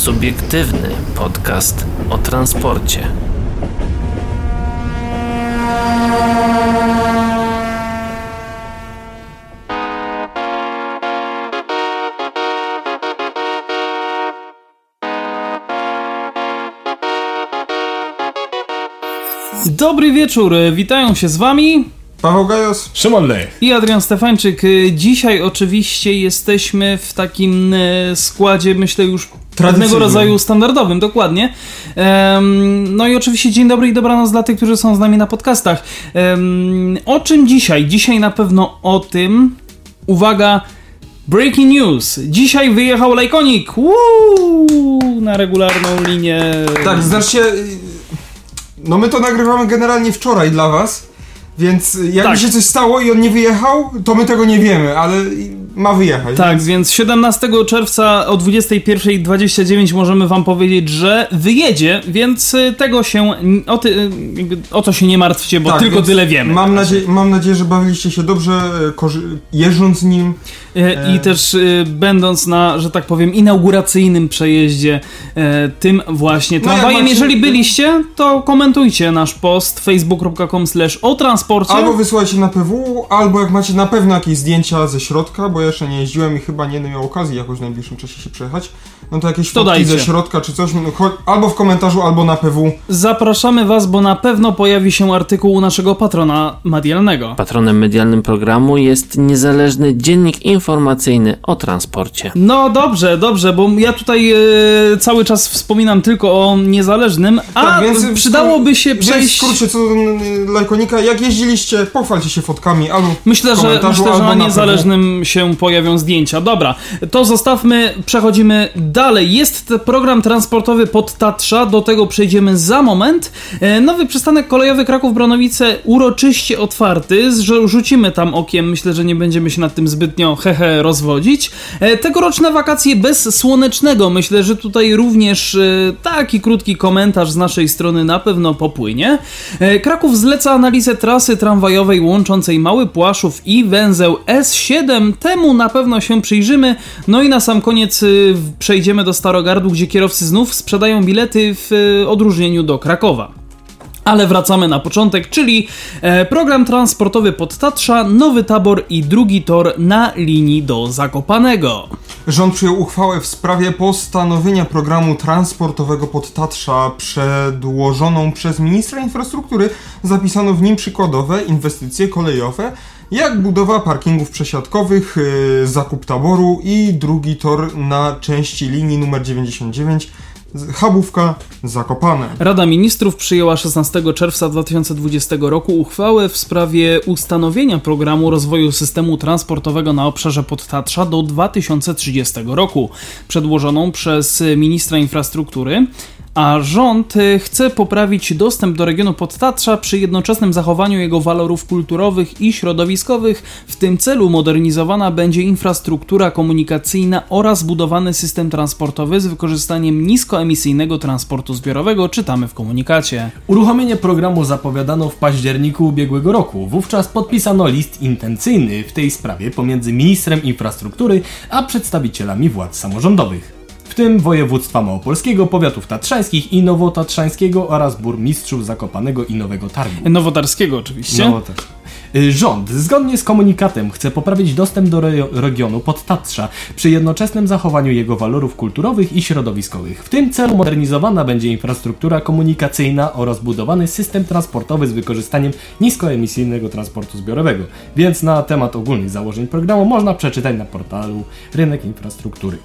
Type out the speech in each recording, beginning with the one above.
Subiektywny podcast o transporcie. Dobry wieczór, witają się z wami Paweł Gajos. Szymon Lech. i Adrian Stefańczyk. Dzisiaj oczywiście jesteśmy w takim e, składzie, myślę już pewnego rodzaju standardowym, dokładnie. No i oczywiście dzień dobry i dobranoc dla tych, którzy są z nami na podcastach. O czym dzisiaj? Dzisiaj na pewno o tym, uwaga, breaking news. Dzisiaj wyjechał Lajkonik Woo! na regularną linię. Tak, znaczy, no my to nagrywamy generalnie wczoraj dla was, więc jakby Tak. się coś stało i on nie wyjechał, to my tego nie wiemy, ale ma wyjechać. Tak, więc 17 czerwca o 21.29 możemy wam powiedzieć, że wyjedzie, więc y, tego się, o, ty, y, o to się nie martwcie, bo Tak, tylko tyle wiemy. Mam, nadzie mam nadzieję, że bawiliście się dobrze, e, korzy- jeżdżąc nim. E, I też y, będąc na, że tak powiem, inauguracyjnym przejeździe e, tym właśnie No, tramwajem. Jeżeli byliście, to komentujcie nasz post facebook.com slash o transporcie. Albo wysyłajcie na PW, albo jak macie na pewno jakieś zdjęcia ze środka, bo ja jeszcze nie jeździłem i chyba nie będę miał okazji jakoś w najbliższym czasie się przejechać, no to jakieś To fotki dajcie. ze środka czy coś, no, cho- albo w komentarzu, albo na PW. Zapraszamy was, bo na pewno pojawi się artykuł u naszego patrona medialnego. Patronem medialnym programu jest niezależny dziennik informacyjny o transporcie. No dobrze, dobrze, bo ja tutaj e, cały czas wspominam tylko o niezależnym, a Tak, więc przydałoby się Więc w przejść. skrócie co do Lajkonika, jak jeździliście, pochwalcie się fotkami, albo Myślę, w że, myślę, że albo na na niezależnym się pojawią zdjęcia. Dobra, to zostawmy, przechodzimy dalej. Jest program transportowy pod Tatrza, do tego przejdziemy za moment. E, Nowy przystanek kolejowy Kraków-Bronowice uroczyście otwarty, rzucimy tam okiem, myślę, że nie będziemy się nad tym zbytnio hehe rozwodzić. E, Tegoroczne wakacje bez słonecznego, myślę, że tutaj również e, taki krótki komentarz z naszej strony na pewno popłynie. Kraków zleca analizę trasy tramwajowej łączącej Mały Płaszów i węzeł S7. Temu na pewno się przyjrzymy. No i na sam koniec y, w- przejdziemy do Starogardu, gdzie kierowcy znów sprzedają bilety w y, odróżnieniu do Krakowa. Ale wracamy na początek, czyli e, program transportowy pod Tatrza, Nowy Tabor i drugi tor na linii do Zakopanego. Rząd przyjął uchwałę w sprawie postanowienia programu transportowego pod Tatrza przedłożoną przez ministra infrastruktury. Zapisano w nim przykładowe inwestycje kolejowe, jak budowa parkingów przesiadkowych, yy, zakup taboru i drugi tor na części linii numer 99 z- Chabówka Zakopane. Rada Ministrów przyjęła 16 czerwca 2020 roku uchwałę w sprawie ustanowienia programu rozwoju systemu transportowego na obszarze Podtatrza do 2030 roku, przedłożoną przez ministra infrastruktury. A rząd y, chce poprawić dostęp do regionu Podtatrza przy jednoczesnym zachowaniu jego walorów kulturowych i środowiskowych. W tym celu modernizowana będzie infrastruktura komunikacyjna oraz budowany system transportowy z wykorzystaniem niskoemisyjnego transportu zbiorowego, czytamy w komunikacie. Uruchomienie programu zapowiadano w październiku ubiegłego roku. Wówczas podpisano list intencyjny w tej sprawie pomiędzy ministrem infrastruktury a przedstawicielami władz samorządowych. W tym województwa małopolskiego, powiatów tatrzańskich i nowotatrzańskiego oraz burmistrzów Zakopanego i Nowego Targu. Nowotarskiego oczywiście. Nowotar- Y, Rząd, zgodnie z komunikatem, chce poprawić dostęp do re- regionu Podtatrza przy jednoczesnym zachowaniu jego walorów kulturowych i środowiskowych. W tym celu modernizowana będzie infrastruktura komunikacyjna oraz budowany system transportowy z wykorzystaniem niskoemisyjnego transportu zbiorowego. Więc na temat ogólnych założeń programu można przeczytać na portalu Rynek Infrastruktury.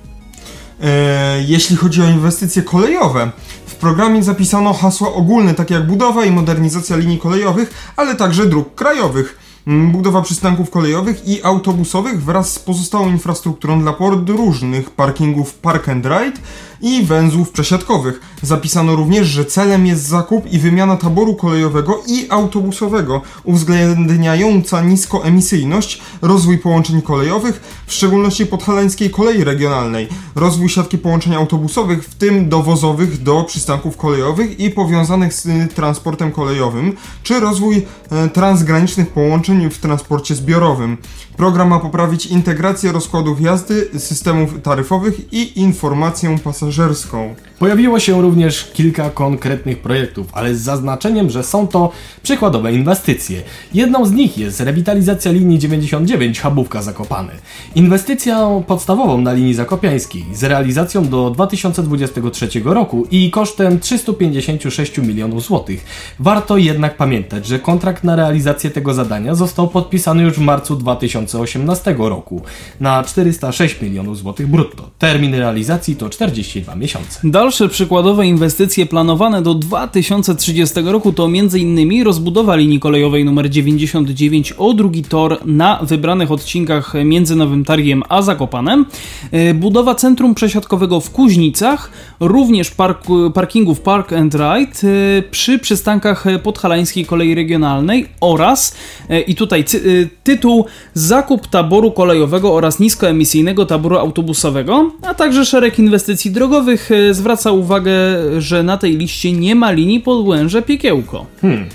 E, jeśli chodzi o inwestycje kolejowe, w programie zapisano hasła ogólne, takie jak budowa i modernizacja linii kolejowych, ale także dróg krajowych. Mm, Budowa przystanków kolejowych i autobusowych wraz z pozostałą infrastrukturą dla podróżnych, parkingów Park and Ride i węzłów przesiadkowych. Zapisano również, że celem jest zakup i wymiana taboru kolejowego i autobusowego, uwzględniająca niskoemisyjność, rozwój połączeń kolejowych, w szczególności podhalańskiej kolei regionalnej, rozwój siatki połączeń autobusowych, w tym dowozowych do przystanków kolejowych i powiązanych z y, transportem kolejowym, czy rozwój e, transgranicznych połączeń w transporcie zbiorowym. Program ma poprawić integrację rozkładów jazdy, systemów taryfowych i informację pasażerów pasażerską. Pojawiło się również kilka konkretnych projektów, ale z zaznaczeniem, że są to przykładowe inwestycje. Jedną z nich jest rewitalizacja linii 99 Chabówka Zakopane. Inwestycją podstawową na linii zakopiańskiej z realizacją do 2023 roku i kosztem 356 milionów złotych. Warto jednak pamiętać, że kontrakt na realizację tego zadania został podpisany już w marcu 2018 roku na 406 milionów złotych brutto. Termin realizacji to 42 miesiące. Dalsze przykładowe inwestycje planowane do 2030 roku to m.in. rozbudowa linii kolejowej nr 99 o drugi tor na wybranych odcinkach między Nowym Targiem a Zakopanem, e, budowa centrum przesiadkowego w Kuźnicach, również park, parkingów Park and Ride e, przy przystankach podhalańskiej kolei regionalnej oraz, e, i tutaj cy, tytuł, zakup taboru kolejowego oraz niskoemisyjnego taboru autobusowego, a także szereg inwestycji drogowych zwraca uwagę, że na tej liście nie ma linii Podłęże-Piekiełko. Hmm.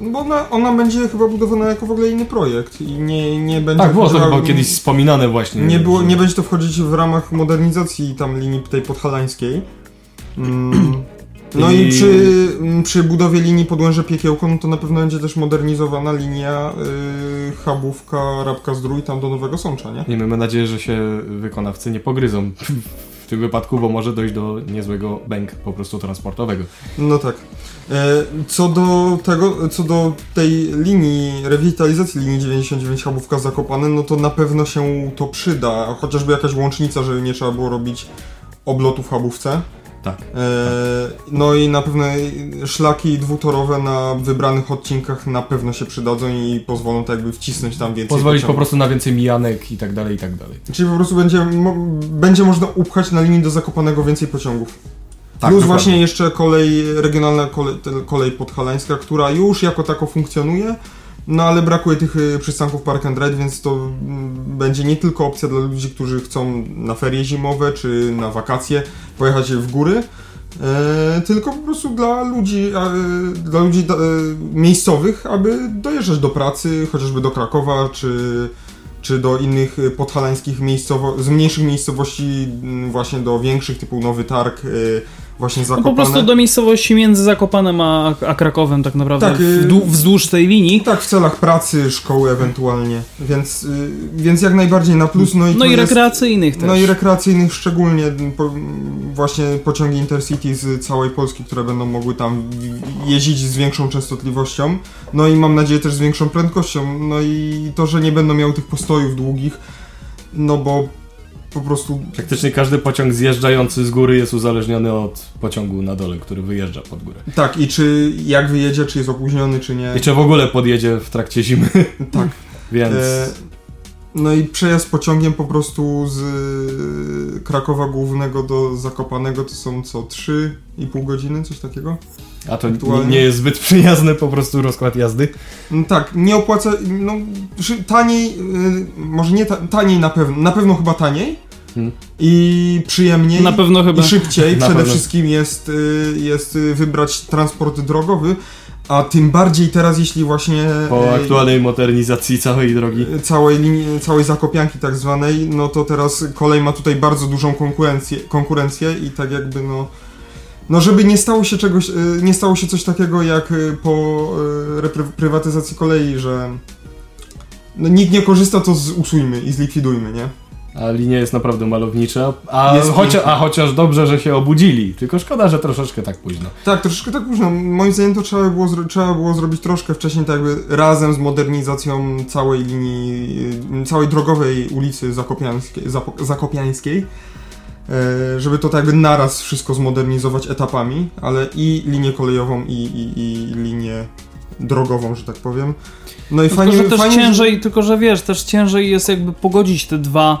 Bo ona, ona będzie chyba budowana jako w ogóle inny projekt i nie, nie będzie... Tak, było to chyba kiedyś wspominane właśnie. Nie, było, nie będzie to wchodzić w ramach modernizacji tam linii tej podhalańskiej. Mm. No i, I- przy, mm, przy budowie linii Podłęże Piekiełko, no to na pewno będzie też modernizowana linia y, Chabówka, Rabka Zdrój tam do Nowego Sącza, nie? Nie mamy nadzieję, że się wykonawcy nie pogryzą w tym wypadku, bo może dojść do niezłego bęk po prostu transportowego. No tak. E, Co do tego, co do tej linii, rewitalizacji linii 99 Chabówka Zakopane, no to na pewno się to przyda, chociażby jakaś łącznica, żeby nie trzeba było robić oblotu w Chabówce. Tak. E, No i na pewno szlaki dwutorowe na wybranych odcinkach na pewno się przydadzą i pozwolą tak jakby wcisnąć tam więcej Pozwolić po prostu na więcej mijanek i tak dalej, i tak dalej. Czyli po prostu będzie, będzie można upchać na linii do Zakopanego więcej pociągów. Tak, Plus dokładnie. właśnie jeszcze kolej, regionalna kolej, kolej podhalańska, która już jako tako funkcjonuje, no ale brakuje tych y, przystanków Park and Ride, więc to mm, będzie nie tylko opcja dla ludzi, którzy chcą na ferie zimowe czy na wakacje pojechać w góry, e, tylko po prostu dla ludzi, e, dla ludzi e, miejscowych, aby dojeżdżać do pracy, chociażby do Krakowa czy czy do innych y, podhalańskich miejscowości, z mniejszych miejscowości mm, właśnie do większych, typu Nowy Targ, właśnie No Zakopane. po prostu do miejscowości między Zakopanem a, a Krakowem tak naprawdę Tak, y- wzdłuż tej linii. Tak, w celach pracy, szkoły ewentualnie, więc, y, więc jak najbardziej na plus. No i, No i jest- rekreacyjnych też. No i rekreacyjnych szczególnie po, właśnie pociągi Intercity z całej Polski, które będą mogły tam jeździć z większą częstotliwością. No i mam nadzieję też z większą prędkością. No i to, że nie będą miały tych postojów długich, no bo po prostu Praktycznie każdy pociąg zjeżdżający z góry jest uzależniony od pociągu na dole, który wyjeżdża pod górę. tak i czy jak wyjedzie, czy jest opóźniony, czy nie. I czy w ogóle podjedzie w trakcie zimy, Tak. więc... E, no i przejazd pociągiem po prostu z y, Krakowa Głównego do Zakopanego to są co 3,5 godziny, coś takiego? A to nie, aktualnie- nie jest zbyt przyjazny po prostu rozkład jazdy. No tak, nie opłaca, no taniej, y, może nie ta, taniej na pewno, na pewno chyba taniej Hmm. i przyjemniej Na pewno chyba. i szybciej Na przede pewno. wszystkim jest, y, jest y, wybrać transport drogowy, a tym bardziej teraz jeśli właśnie Po y, aktualnej modernizacji całej drogi. całej linii, całej zakopianki tak zwanej, no to teraz kolej ma tutaj bardzo dużą konkurencję, konkurencję i tak jakby no no żeby nie stało się czegoś, nie stało się coś takiego jak po reprywatyzacji kolei, że no, nikt nie korzysta, to z, usujmy i zlikwidujmy, nie? A linia jest naprawdę malownicza. A, Jest chocia, a chociaż dobrze, że się obudzili. Tylko szkoda, że troszeczkę tak późno. Tak, troszeczkę tak późno. Moim zdaniem to trzeba było, zro- trzeba było zrobić troszkę wcześniej, tak jakby razem z modernizacją całej linii, y, całej drogowej ulicy Zakopiańskiej, Zapo- Zakopiańskiej, e, żeby to tak jakby naraz wszystko zmodernizować etapami, ale i linię kolejową, i, i, i linię drogową, że tak powiem. No i Tylko, fajnie, że też fajnie, ciężej, tylko że wiesz, też ciężej jest jakby pogodzić te dwa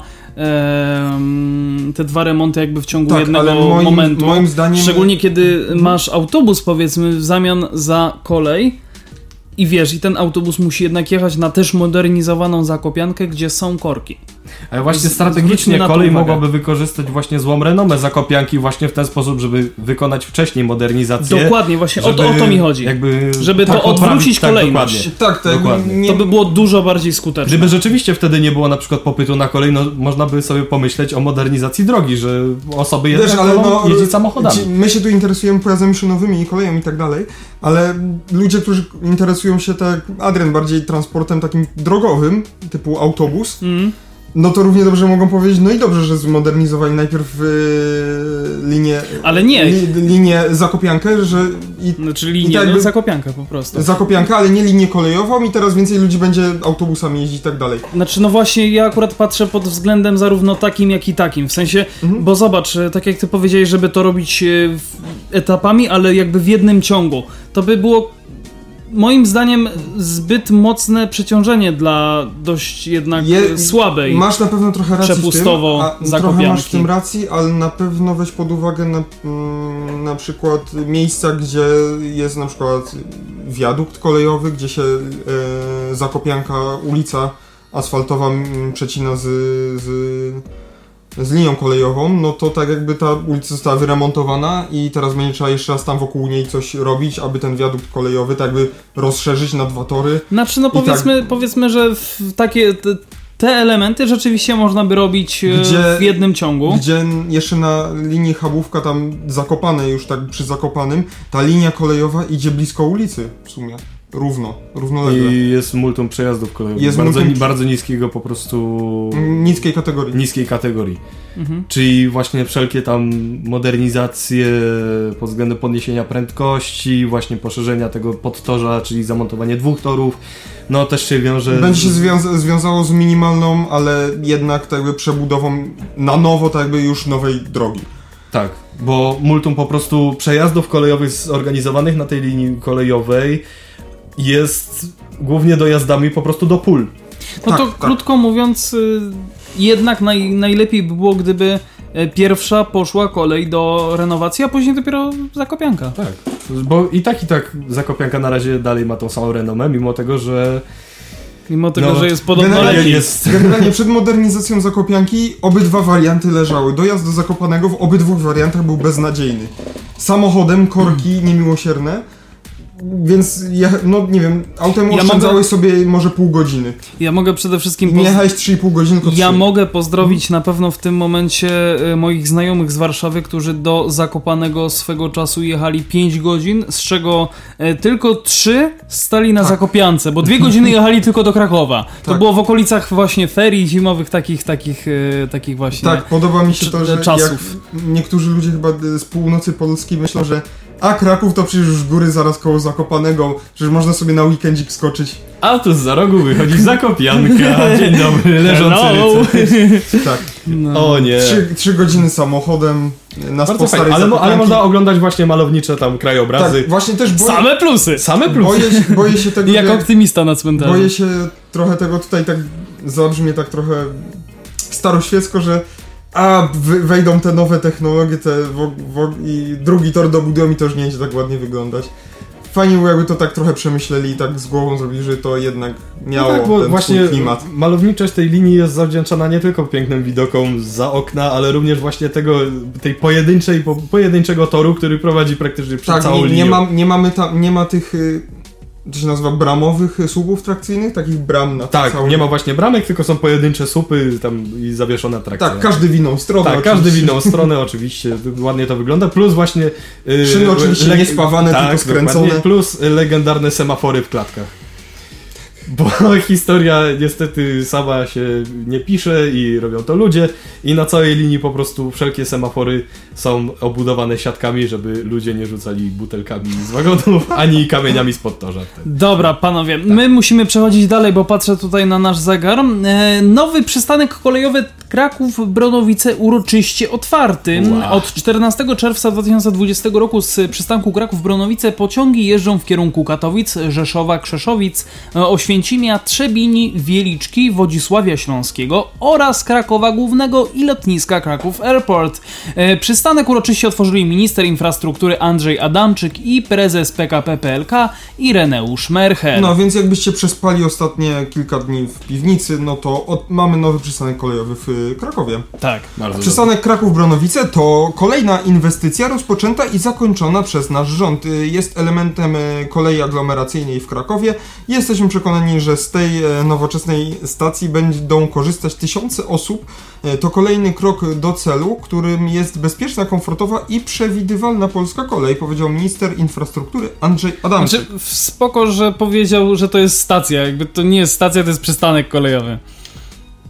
te dwa remonty jakby w ciągu Tak, jednego moim, momentu. moim zdaniem... Szczególnie kiedy masz autobus powiedzmy w zamian za kolej I wiesz, i ten autobus musi jednak jechać na też modernizowaną Zakopiankę, gdzie są korki. Ale właśnie strategicznie to kolej mogłaby wykorzystać właśnie złą renomę Zakopianki właśnie w ten sposób, żeby wykonać wcześniej modernizację. Dokładnie, właśnie o to, żeby o to mi chodzi. Jakby Żeby to tak odwrócić poprawić- tak, kolejność. dokładnie. Tak, tak. Dokładnie. Nie, To by było dużo bardziej skuteczne. Gdyby rzeczywiście wtedy nie było na przykład popytu na kolej, no można by sobie pomyśleć o modernizacji drogi, że osoby jednak Wiesz, ale no, jeździć samochodami. My się tu interesujemy pojazdami szynowymi i koleją i tak dalej, ale ludzie, którzy interesują się tak, Adrian, bardziej transportem takim drogowym, typu autobus, Mm. No to równie dobrze mogą powiedzieć, no i dobrze, że zmodernizowali najpierw yy, linię... Ale nie. Li, linię Zakopiankę, że i Znaczy I linie, tak no, Zakopianka po prostu. Zakopiankę, ale nie linię kolejową i teraz więcej ludzi będzie autobusami jeździć i tak dalej. Znaczy, no właśnie, ja akurat patrzę pod względem zarówno takim, jak i takim. W sensie, Mhm. bo zobacz, e, tak jak ty powiedziałeś, żeby to robić e, etapami, ale jakby w jednym ciągu. To by było moim zdaniem zbyt mocne przeciążenie dla dość jednak Je- słabej. Masz na pewno trochę racji Przepustowo w tym, a, trochę masz w tym racji, ale na pewno weź pod uwagę na, mm, na przykład miejsca, gdzie jest na przykład wiadukt kolejowy, gdzie się e, Zakopianka, ulica asfaltowa przecina z, z, z linią kolejową, no to tak jakby ta ulica została wyremontowana i teraz będzie trzeba jeszcze raz tam wokół niej coś robić, aby ten wiadukt kolejowy tak jakby rozszerzyć na dwa tory. Znaczy, no I tak- powiedzmy, powiedzmy że takie te, te elementy rzeczywiście można by robić e, Gdzie- w jednym ciągu. Gdzie jeszcze na linii Chabówka, tam Zakopane, już tak przy Zakopanym, ta linia kolejowa idzie blisko ulicy w sumie. Równo, równolegle. I jest multum przejazdów kolejowych. Jest bardzo, multum- bardzo niskiego po prostu Niskiej kategorii. niskiej kategorii. Mhm. Czyli właśnie wszelkie tam modernizacje pod względem podniesienia prędkości, właśnie poszerzenia tego podtorza, czyli zamontowanie dwóch torów, no też się wiąże... Będzie się związa- związało z minimalną, ale jednak tak jakby przebudową na nowo, tak jakby już nowej drogi. Tak, bo multum po prostu przejazdów kolejowych zorganizowanych na tej linii kolejowej jest głównie dojazdami po prostu do pól. No Tak, to tak. krótko mówiąc, y, jednak naj, najlepiej by było, gdyby e, pierwsza poszła kolej do renowacji, a później dopiero Zakopianka. Tak, bo i tak i tak Zakopianka na razie dalej ma tą samą renomę, mimo tego, że Mimo tego, No, że jest podobno lepiej. jest... Generalnie przed modernizacją Zakopianki obydwa warianty leżały. Dojazd do Zakopanego w obydwu wariantach był beznadziejny. Samochodem korki niemiłosierne, więc ja, no nie wiem, autem Ja oszczędzałeś mogę- sobie może pół godziny. Ja mogę przede wszystkim... Poz- jechałeś 3,5 godziny, tylko Ja 3. mogę pozdrowić na pewno w tym momencie e, moich znajomych z Warszawy, którzy do Zakopanego swego czasu jechali 5 godzin, z czego e, tylko 3 stali na Zakopiance, bo 2 godziny jechali tylko do Krakowa. To Tak. było w okolicach właśnie ferii zimowych, takich, takich, e, takich właśnie. Tak, podoba mi się to, że czasów. niektórzy ludzie chyba z północy Polski myślą, że a Kraków to przecież już góry zaraz koło Zakopanego, że można sobie na weekendzik skoczyć. A tu za rogu wychodzi Zakopianka, dzień dobry, leżący Hello. rycerz. Tak, No. O nie. trzy, trzy godziny samochodem na Bardzo fajnie, starej ale, mo- ale można oglądać właśnie malownicze tam krajobrazy. Tak, właśnie też boję, Same plusy! Same plusy. boję, się, boję się tego, Jak że- optymista na cmentarzu. boję się trochę tego tutaj tak zabrzmie tak trochę staroświecko, że a wejdą te nowe technologie te i drugi tor dobudują i to już nie będzie tak ładnie wyglądać. Fajnie było jakby to tak trochę przemyśleli i tak z głową zrobili, że to jednak miało No tak, bo ten właśnie klimat. malowniczość tej linii jest zawdzięczana nie tylko pięknym widokom za okna, ale również właśnie tego, tej pojedynczej, po, pojedynczego toru, który prowadzi praktycznie przez Tak, całą nie, linię. nie, ma, nie mamy tam, nie ma tych, y, to się nazywa bramowych słupów trakcyjnych, takich bram na Tak, nie ma właśnie bramek, tylko są pojedyncze słupy tam i zawieszone atrakcje. Tak, każdy w inną stronę Tak, każdy w oczywiście. inną stronę oczywiście, ładnie to wygląda, plus właśnie... Yy, Szyny oczywiście nie spawane, tylko skręcone. Plus legendarne semafory w klatkach. Bo historia niestety sama się nie pisze i robią to ludzie i na całej linii po prostu wszelkie semafory są obudowane siatkami, żeby ludzie nie rzucali butelkami z wagonów, ani kamieniami z podtorza. Dobra, panowie, my musimy przechodzić dalej, bo patrzę tutaj na nasz zegar. E, nowy przystanek kolejowy Kraków Bronowice uroczyście otwarty. Wow. Od 14 czerwca 2020 roku z przystanku Kraków Bronowice pociągi jeżdżą w kierunku Katowic, Rzeszowa, Krzeszowic, e, Oświęcimia, Trzebini, Wieliczki, Wodzisławia Śląskiego oraz Krakowa Głównego i lotniska Kraków Airport. E, Przystanek uroczyście otworzyli minister infrastruktury Andrzej Adamczyk i prezes PKP PLK Ireneusz Merchel. No więc jakbyście przespali ostatnie kilka dni w piwnicy, no to od, mamy nowy przystanek kolejowy w Krakowie. Tak. Bardzo Przystanek Kraków-Bronowice to kolejna inwestycja rozpoczęta i zakończona przez nasz rząd. Jest elementem y, kolei aglomeracyjnej w Krakowie. Jesteśmy przekonani, że z tej e, nowoczesnej stacji będą korzystać tysiące osób. E, To kolejny krok do celu, którym jest bezpieczna, komfortowa i przewidywalna polska kolej, powiedział minister infrastruktury Andrzej Adamczyk. Znaczy, spoko, że powiedział, że to jest stacja. Jakby to nie jest stacja, to jest przystanek kolejowy.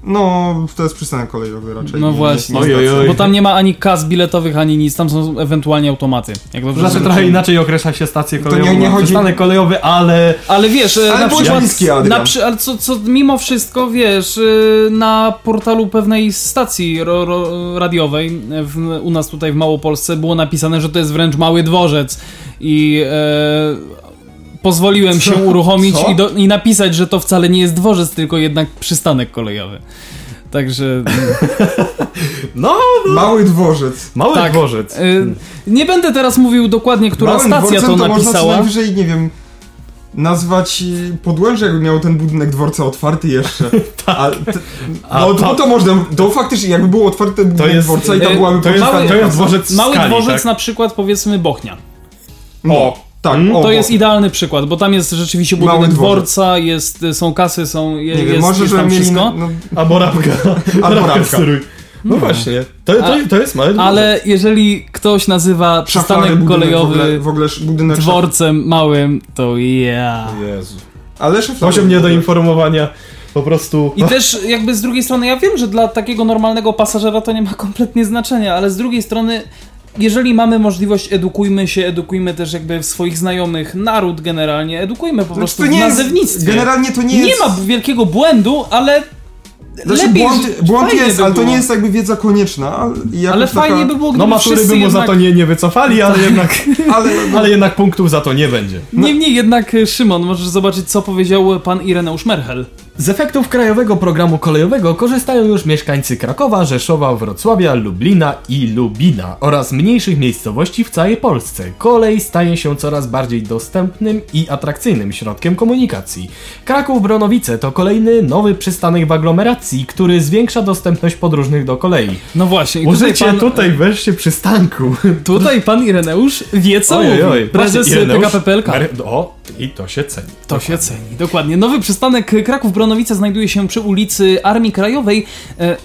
No, to jest przystanek kolejowy raczej. No nie- właśnie. nie Oj, stacja. oj, oj. Bo tam nie ma ani kas biletowych, ani nic. Tam są ewentualnie automaty. Jak dobrze Znaczy trochę inaczej określa się stację kolejową. nie- nie Nie, chodzi- Przystanek kolejowy, ale Ale wiesz, e, Ale na przykład, na przy, ale co, co mimo wszystko, wiesz, e, na portalu pewnej stacji ro, ro, radiowej w, u nas tutaj w Małopolsce było napisane, że to jest wręcz mały dworzec i e, pozwoliłem się uruchomić Co? i, do, i napisać, że to wcale nie jest dworzec, tylko jednak przystanek kolejowy. Także no, Mały dworzec. mały Tak. dworzec. e, nie będę teraz mówił dokładnie, która Małym stacja to to można co napisała. najwyżej, nie wiem, nazwać y, Podłęże, jakby miał ten budynek dworca otwarty jeszcze. A, t, A no to, to można, to faktycznie jakby był otwarty budynek jest- dworca i tam byłaby to jest, to jest dworzec Mały skali, dworzec tak? na przykład powiedzmy Bochnia. No, tak, Mm, o, To jest idealny przykład, bo tam jest rzeczywiście budynek dworca, jest, są kasy, są, je, Nie wiem, jest, może jest tam mieli... wszystko. No, Albo rabka. Albo rabka. strój. No właśnie, to, to, to jest mały dworzec. Ale jeżeli ktoś nazywa przystanek kolejowy W ogóle, w ogóle budynek szaf... dworcem małym, to ja. Jezu. Ale mnie do informowania po prostu... I też jakby z drugiej strony, ja wiem, że dla takiego normalnego pasażera to nie ma kompletnie znaczenia, ale z drugiej strony jeżeli mamy możliwość, edukujmy się, edukujmy też jakby swoich znajomych, naród generalnie, edukujmy po prostu Znaczy, to w nie jest, nazewnictwie. Generalnie to nie nie jest... ma wielkiego błędu, ale Znaczy lepiej, błąd, błąd fajnie jest, by ale to nie jest jakby wiedza konieczna. Ale, jakoś Ale taka, fajnie by było, gdyby No matury by mu jednak... za to nie, nie wycofali, ale jednak, Ale, ale jednak punktów za to nie będzie. Niemniej jednak, e, Szymon, możesz zobaczyć, co powiedział pan Ireneusz Merchel. Z efektów krajowego programu kolejowego korzystają już mieszkańcy Krakowa, Rzeszowa, Wrocławia, Lublina i Lubina oraz mniejszych miejscowości w całej Polsce. Kolej staje się coraz bardziej dostępnym i atrakcyjnym środkiem komunikacji. Kraków-Bronowice to kolejny nowy przystanek w aglomeracji, który zwiększa dostępność podróżnych do kolei. No właśnie, i tutaj pan, tutaj wreszcie przystanku. tutaj pan Ireneusz wie, co Ojej, mówi. oj, Prezes PKP PLK. O, i to się ceni. To się ceni, dokładnie. Nowy przystanek Kraków-Bronowice znajduje się przy ulicy Armii Krajowej. E,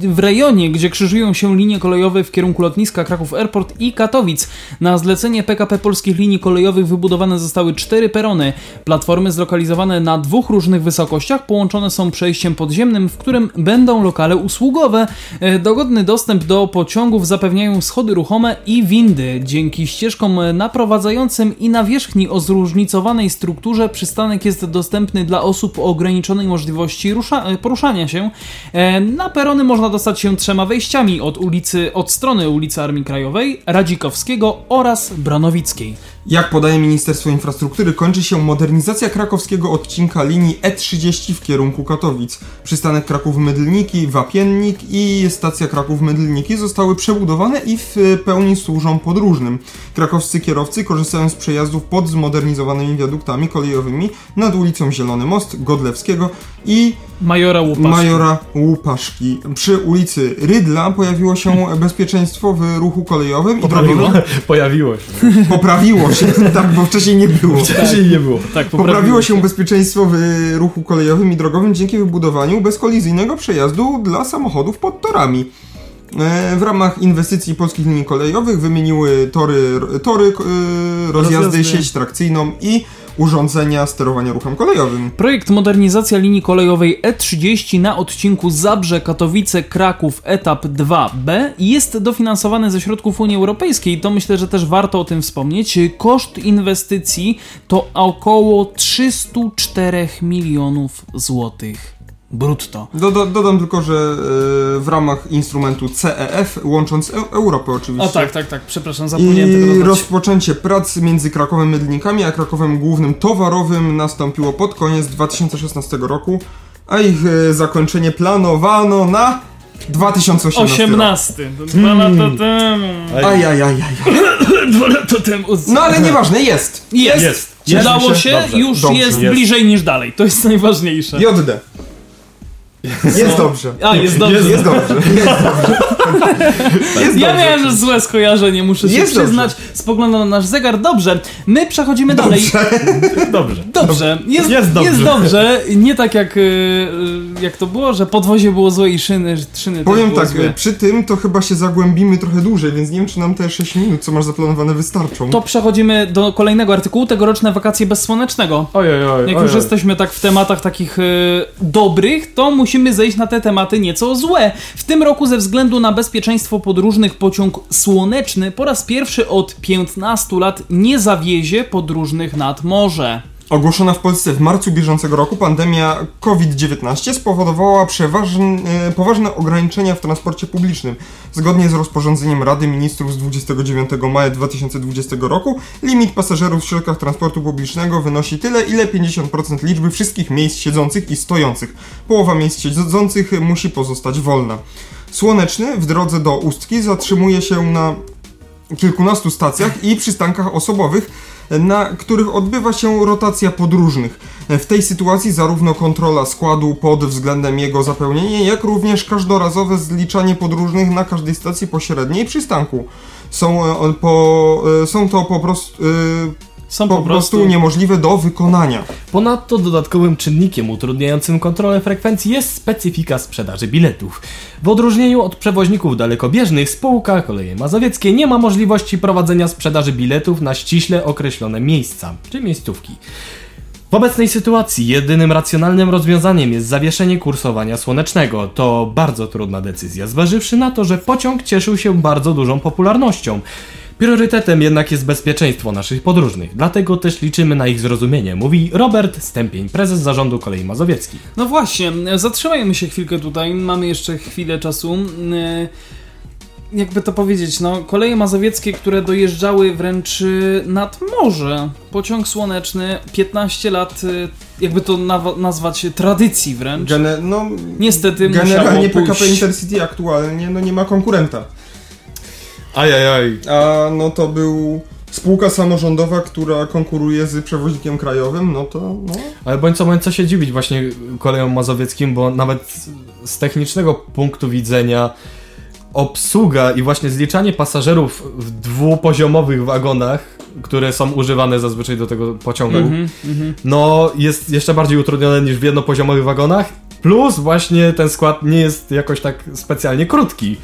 w rejonie, gdzie krzyżują się linie kolejowe w kierunku lotniska Kraków Airport i Katowic. Na zlecenie PKP Polskich Linii Kolejowych wybudowane zostały cztery perony. Platformy zlokalizowane na dwóch różnych wysokościach połączone są przejściem podziemnym, w którym będą lokale usługowe. E, Dogodny dostęp do pociągów zapewniają schody ruchome i windy. Dzięki ścieżkom naprowadzającym i nawierzchni o zróżnicowanej strukturze przystanek jest dostępny dla osób o ograniczonej możliwości rusza- poruszania się. E, Na perony można dostać się trzema wejściami od ulicy, od strony ulicy Armii Krajowej, Radzikowskiego oraz Bronowickiej. Jak podaje Ministerstwo Infrastruktury, kończy się modernizacja krakowskiego odcinka linii E30 w kierunku Katowic. Przystanek Kraków-Mydlniki, Wapiennik i stacja Kraków-Mydlniki zostały przebudowane i w pełni służą podróżnym. Krakowscy kierowcy korzystają z przejazdów pod zmodernizowanymi wiaduktami kolejowymi nad ulicą Zielony Most, Godlewskiego i Majora Łupaszki. Majora Łupaszki. Przy ulicy Rydla pojawiło się bezpieczeństwo w ruchu kolejowym i Poprawiło, drogowym. pojawiło się. Poprawiło się, tak, bo wcześniej nie było. Wcześniej nie było. Tak, Poprawiło się bezpieczeństwo w ruchu kolejowym i drogowym dzięki wybudowaniu bezkolizyjnego przejazdu dla samochodów pod torami. E, W ramach inwestycji polskich linii kolejowych wymieniły tory, tory e, rozjazdy, Rozjazdy. sieć trakcyjną i urządzenia sterowania ruchem kolejowym. Projekt modernizacja linii kolejowej E30 na odcinku Zabrze-Katowice-Kraków etap 2B jest dofinansowany ze środków Unii Europejskiej. To myślę, że też warto o tym wspomnieć. Koszt inwestycji to około 304 milionów złotych brutto. Doda, dodam tylko, że e, w ramach instrumentu CEF, łącząc e Europę oczywiście. O tak, tak, tak, przepraszam, zapomniałem tego I dodać. rozpoczęcie prac między Krakowem Mydlinkami a Krakowem Głównym Towarowym nastąpiło pod koniec 2016 roku, a ich e, zakończenie planowano na 2018 rok. 18. To Dwa lata temu. Ajajajaj. Dwa lata temu. No ale nieważne, jest. Jest. Jest. Udało się, Dobrze, już dobrze. jest, Jest. bliżej niż dalej. To jest najważniejsze. JD. Jest dobrze. A, jest dobrze. Jest dobrze. Jest dobrze. Jest Ja dobrze. miałem złe skojarzenie, muszę się Jest przyznać. Spoglądam na nasz zegar. Dobrze, my przechodzimy dalej. Dobrze. Dobrze, jest, Jest dobrze. jest dobrze. Nie tak jak, y, y, jak to było, że podwozie było złe i szyny, szyny Powiem tak, złe. przy tym to chyba się zagłębimy trochę dłużej, więc nie wiem, czy nam te 6 minut, co masz zaplanowane, wystarczą. To przechodzimy do kolejnego artykułu, tegoroczne wakacje bez słonecznego. Ojej, oj, Jak oj, już oj. jesteśmy tak w tematach takich y, dobrych, to musimy zejść na te tematy nieco złe. W tym roku ze względu na bezpieczeństwo podróżnych pociąg słoneczny po raz pierwszy od 15 lat nie zawiezie podróżnych nad morze. Ogłoszona w Polsce w marcu bieżącego roku pandemia COVID-19 spowodowała przeważn- e, poważne ograniczenia w transporcie publicznym. Zgodnie z rozporządzeniem Rady Ministrów z 29 maja 2020 roku, limit pasażerów w środkach transportu publicznego wynosi tyle, ile 50% liczby wszystkich miejsc siedzących i stojących. Połowa miejsc siedzących musi pozostać wolna. Słoneczny w drodze do Ustki zatrzymuje się na kilkunastu stacjach i przystankach osobowych, na których odbywa się rotacja podróżnych. W tej sytuacji zarówno kontrola składu pod względem jego zapełnienia, jak również każdorazowe zliczanie podróżnych na każdej stacji pośredniej przystanku. Są, e, po, e, są to po prostu, e, Są po prostu niemożliwe do wykonania. Ponadto dodatkowym czynnikiem utrudniającym kontrolę frekwencji jest specyfika sprzedaży biletów. W odróżnieniu od przewoźników dalekobieżnych, spółka Koleje Mazowieckie nie ma możliwości prowadzenia sprzedaży biletów na ściśle określone miejsca, czy miejscówki. W obecnej sytuacji jedynym racjonalnym rozwiązaniem jest zawieszenie kursowania słonecznego. To bardzo trudna decyzja, zważywszy na to, że pociąg cieszył się bardzo dużą popularnością. Priorytetem jednak jest bezpieczeństwo naszych podróżnych, dlatego też liczymy na ich zrozumienie, mówi Robert Stępień, prezes zarządu Kolei Mazowieckich. No właśnie, zatrzymajmy się chwilkę tutaj, mamy jeszcze chwilę czasu. E, Jakby to powiedzieć, no, koleje mazowieckie, które dojeżdżały wręcz y, nad morze. Pociąg słoneczny, 15 lat, y, jakby to nazwać tradycji wręcz. Gene, no, Niestety generalnie musiało PKP pójść. Intercity aktualnie no, nie ma konkurenta. Ajajaj. A no to był spółka samorządowa, która konkuruje z przewoźnikiem krajowym, no to no. Ale bądź co bądź co się dziwić właśnie kolejom mazowieckim, bo nawet z technicznego punktu widzenia obsługa i właśnie zliczanie pasażerów w dwupoziomowych wagonach, które są używane zazwyczaj do tego pociągu, Mhm, mhm. no jest jeszcze bardziej utrudnione niż w jednopoziomowych wagonach, plus właśnie ten skład nie jest jakoś tak specjalnie krótki.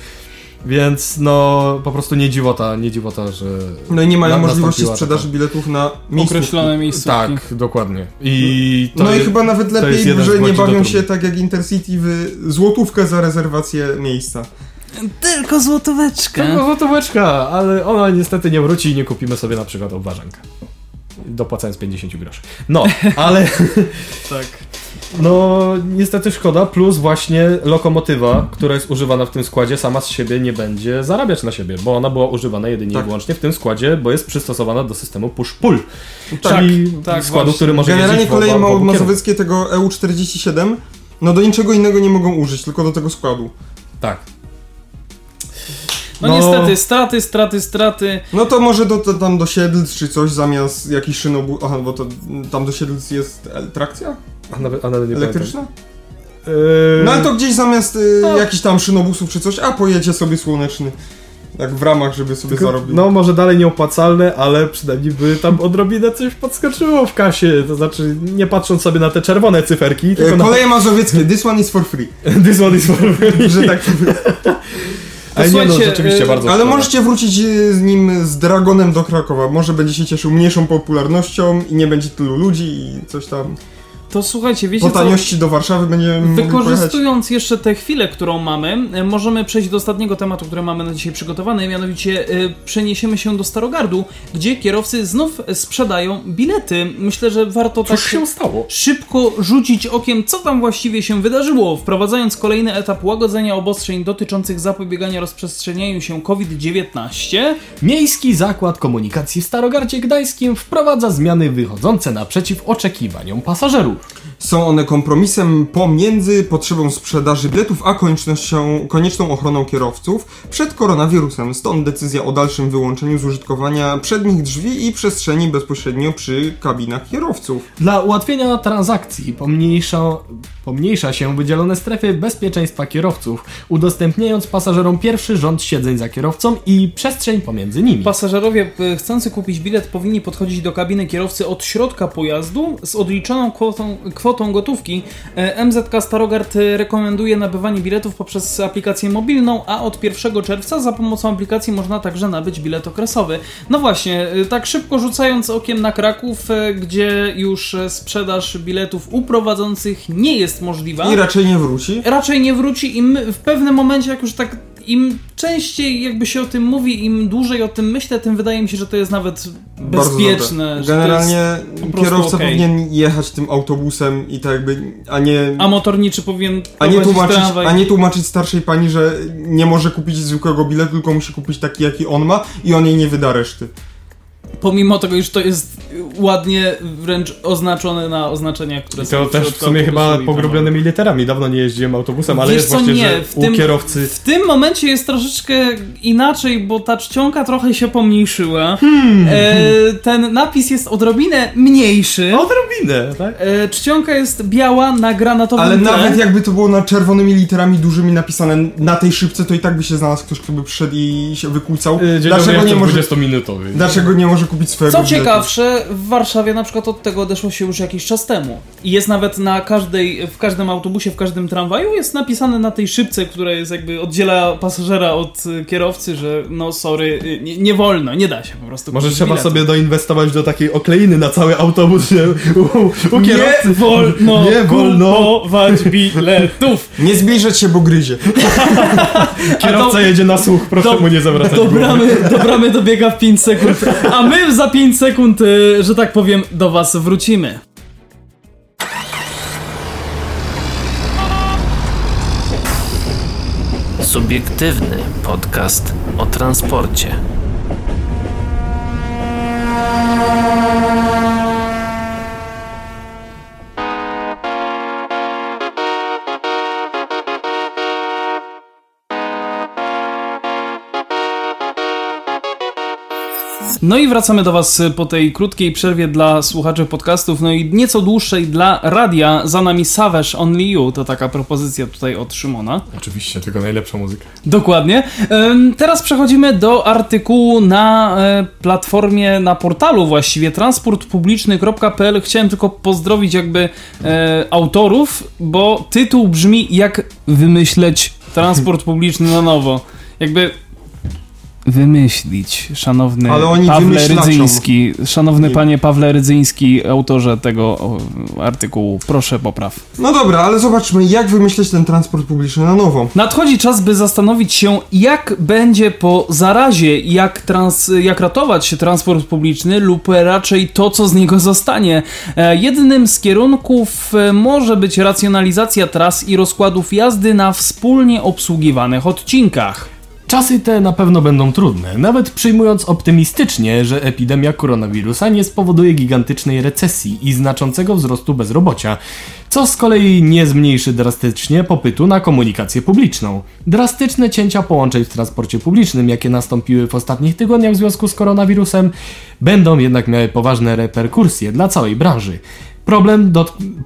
Więc no po prostu nie dziwota, nie dziwota, że. No i nie mają na- możliwości sprzedaży taka- biletów na miejscówki. Określone miejscówki. Tak, dokładnie. I to No i chyba nawet lepiej, że nie bawią się tak jak Intercity w złotówkę za rezerwację miejsca. Tylko złotóweczkę. Tylko złotóweczka, ale ona niestety nie wróci i nie kupimy sobie na przykład obwarzanka. Dopłacając 50 groszy. No, ale Tak. No niestety szkoda, plus właśnie lokomotywa, która jest używana w tym składzie, sama z siebie nie będzie zarabiać na siebie, bo ona była używana jedynie Tak. i wyłącznie w tym składzie, bo jest przystosowana do systemu push-pull, Tak, czyli tak, składu, właśnie. który może Generalnie koleje mazowieckie tego EU47 no do niczego innego nie mogą użyć, tylko do tego składu. Tak. No, No. niestety, straty, straty, straty. No to może do, to, tam do Siedlc czy coś zamiast jakiś szynobu... Aha, bo to tam do Siedlc jest el- trakcja A nawet, a nawet nie elektryczna? Yy, No ale to gdzieś zamiast y, No. jakichś tam szynobusów czy coś, a pojedzie sobie słoneczny. Jak w ramach, żeby sobie Tylko, zarobił. no może dalej nieopłacalne, ale przynajmniej by tam odrobinę coś podskoczyło w kasie, to znaczy nie patrząc sobie na te czerwone cyferki, tylko E, na Koleje mazowieckie, this one is for free. this one is for me. Że tak Ale nie no, rzeczywiście e, bardzo Ale szkoda. możecie wrócić y, z nim z Dragonem do Krakowa. Może będzie się cieszył mniejszą popularnością i nie będzie tylu ludzi i coś tam. To słuchajcie, wiecie Po co? do Warszawy będziemy. Wykorzystując jeszcze tę chwilę, którą mamy, e, możemy przejść do ostatniego tematu, który mamy na dzisiaj przygotowany, mianowicie e, przeniesiemy się do Starogardu, gdzie kierowcy znów sprzedają bilety. Myślę, że warto tak Cóż się stało? szybko rzucić okiem, co tam właściwie się wydarzyło, wprowadzając kolejny etap łagodzenia obostrzeń dotyczących zapobiegania rozprzestrzenianiu się COVID-19. Miejski Zakład Komunikacji w Starogardzie Gdańskim wprowadza zmiany wychodzące naprzeciw oczekiwaniom pasażerów. Są one kompromisem pomiędzy potrzebą sprzedaży biletów, a koniecznością, konieczną ochroną kierowców przed koronawirusem. Stąd decyzja o dalszym wyłączeniu z użytkowania przednich drzwi i przestrzeni bezpośrednio przy kabinach kierowców. Dla ułatwienia transakcji pomniejsza, pomniejsza się wydzielone strefy bezpieczeństwa kierowców, udostępniając pasażerom pierwszy rząd siedzeń za kierowcą i przestrzeń pomiędzy nimi. Pasażerowie e, chcący kupić bilet powinni podchodzić do kabiny kierowcy od środka pojazdu z odliczoną kwotą, kwotą gotówki. E, MZK Starogard e, rekomenduje nabywanie biletów poprzez aplikację mobilną, a od 1 czerwca za pomocą aplikacji można także nabyć bilet okresowy. No właśnie, e, tak szybko rzucając okiem na Kraków, gdzie już sprzedaż biletów u prowadzących nie jest możliwa I raczej nie wróci. raczej nie wróci i my w pewnym momencie, jak już tak im częściej jakby się o tym mówi, im dłużej o tym myślę, tym wydaje mi się, że to jest nawet bezpieczne. Generalnie kierowca okej. powinien jechać tym autobusem i tak jakby, a nie... A motorniczy powinien A nie, tłumaczyć, tramwaj. a nie tłumaczyć starszej pani, że nie może kupić zwykłego biletu, tylko musi kupić taki, jaki on ma i on jej nie wyda reszty. Pomimo tego, iż to jest ładnie wręcz oznaczone na oznaczeniach, które I są to też w sumie chyba pogrubionymi literami. Dawno nie jeździłem autobusem, ale Wiesz jest co, właśnie, nie, że w u tym- kierowcy... W tym momencie jest troszeczkę inaczej, bo ta czcionka trochę się pomniejszyła. Hmm. E, ten napis jest odrobinę mniejszy. Odrobinę, tak? E, czcionka jest biała na granatowym Ale tle. nawet jakby to było na czerwonymi literami dużymi napisane na tej szybce, to i tak by się znalazł ktoś, kto by przyszedł i się wykłócał. Dobry, Dlaczego nie, może, 20-minutowy. dlaczego nie może kupić swojego Co biletu? ciekawsze, w Warszawie na przykład od tego odeszło się już jakiś czas temu. I jest nawet na każdej, w każdym autobusie, w każdym tramwaju jest napisane na tej szybce, która jest jakby oddziela pasażera od y, kierowcy, że no sorry, y, nie, nie wolno, nie da się po prostu Może kupić trzeba biletu. sobie doinwestować do takiej okleiny na cały autobus, że u, u kierowcy... Nie wolno Nie wolno. kupować biletów. Nie zbliżać się, bo gryzie. Kierowca do- jedzie na słuch, proszę do- mu nie zawracać Do głowy. bramy, do bramy dobiega w 5 sekund, a my za 5 sekund, y, że tak powiem, do was wrócimy. Subiektywny podcast o transporcie. No i wracamy do Was po tej krótkiej przerwie dla słuchaczy podcastów, no i nieco dłuższej dla radia. Za nami Savage Only You, to taka propozycja tutaj od Szymona. Oczywiście, tylko najlepsza muzyka. Dokładnie. Teraz przechodzimy do artykułu na e, platformie, na portalu właściwie transportpubliczny.pl. Chciałem tylko pozdrowić jakby e, autorów, bo tytuł brzmi jak wymyśleć transport publiczny na nowo. Jakby wymyślić, szanowny Pawle. Rydzyński, szanowny Nie. panie Pawle Rydzyński, autorze tego artykułu, proszę popraw. No dobra, ale zobaczmy, jak wymyśleć ten transport publiczny na nowo. Nadchodzi czas, by zastanowić się, jak będzie po zarazie, jak, trans, jak ratować transport publiczny, lub raczej to, co z niego zostanie. E, Jednym z kierunków e, może być racjonalizacja tras i rozkładów jazdy na wspólnie obsługiwanych odcinkach. Czasy te na pewno będą trudne, nawet przyjmując optymistycznie, że epidemia koronawirusa nie spowoduje gigantycznej recesji i znaczącego wzrostu bezrobocia, co z kolei nie zmniejszy drastycznie popytu na komunikację publiczną. Drastyczne cięcia połączeń w transporcie publicznym, jakie nastąpiły w ostatnich tygodniach w związku z koronawirusem, będą jednak miały poważne reperkusje dla całej branży. Problem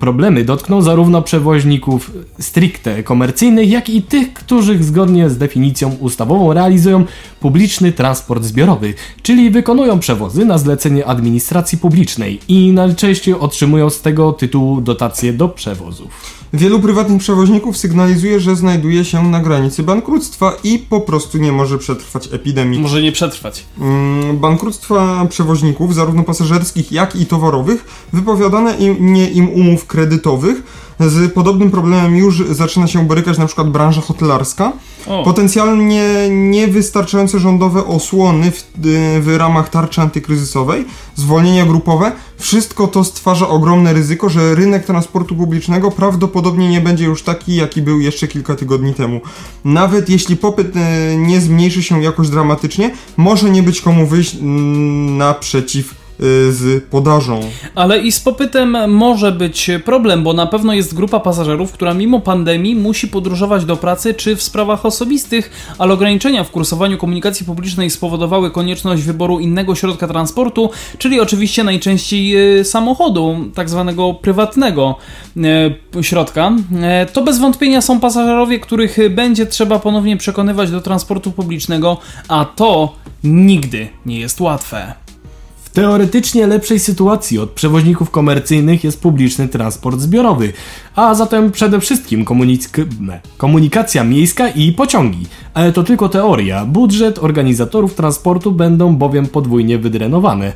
problemy dotkną zarówno przewoźników stricte komercyjnych, jak i tych, którzy zgodnie z definicją ustawową realizują publiczny transport zbiorowy, czyli wykonują przewozy na zlecenie administracji publicznej i najczęściej otrzymują z tego tytułu dotacje do przewozów. Wielu prywatnych przewoźników sygnalizuje, że znajduje się na granicy bankructwa i po prostu nie może przetrwać epidemii. Może nie przetrwać. Mm, Bankructwa przewoźników, zarówno pasażerskich, jak i towarowych, wypowiadane im, nie im umów kredytowych. Z podobnym problemem już zaczyna się borykać na przykład branża hotelarska. O. Potencjalnie niewystarczające rządowe osłony w, w ramach tarczy antykryzysowej, zwolnienia grupowe, wszystko to stwarza ogromne ryzyko, że rynek transportu publicznego prawdopodobnie nie będzie już taki, jaki był jeszcze kilka tygodni temu. Nawet jeśli popyt e, nie zmniejszy się jakoś dramatycznie, może nie być komu wyjść mm, naprzeciw z podażą. Ale i z popytem może być problem, bo na pewno jest grupa pasażerów, która mimo pandemii musi podróżować do pracy czy w sprawach osobistych, ale ograniczenia w kursowaniu komunikacji publicznej spowodowały konieczność wyboru innego środka transportu, czyli oczywiście najczęściej e, samochodu, tak zwanego prywatnego e, środka. To bez wątpienia są pasażerowie, których będzie trzeba ponownie przekonywać do transportu publicznego, a to nigdy nie jest łatwe. W teoretycznie lepszej sytuacji od przewoźników komercyjnych jest publiczny transport zbiorowy, a zatem przede wszystkim komunik- komunikacja miejska i pociągi. Ale to tylko teoria. Budżet organizatorów transportu będą bowiem podwójnie wydrenowane.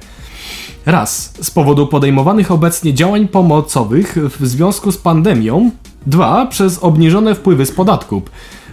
Raz, z powodu podejmowanych obecnie działań pomocowych w związku z pandemią. Dwa, przez obniżone wpływy z podatków.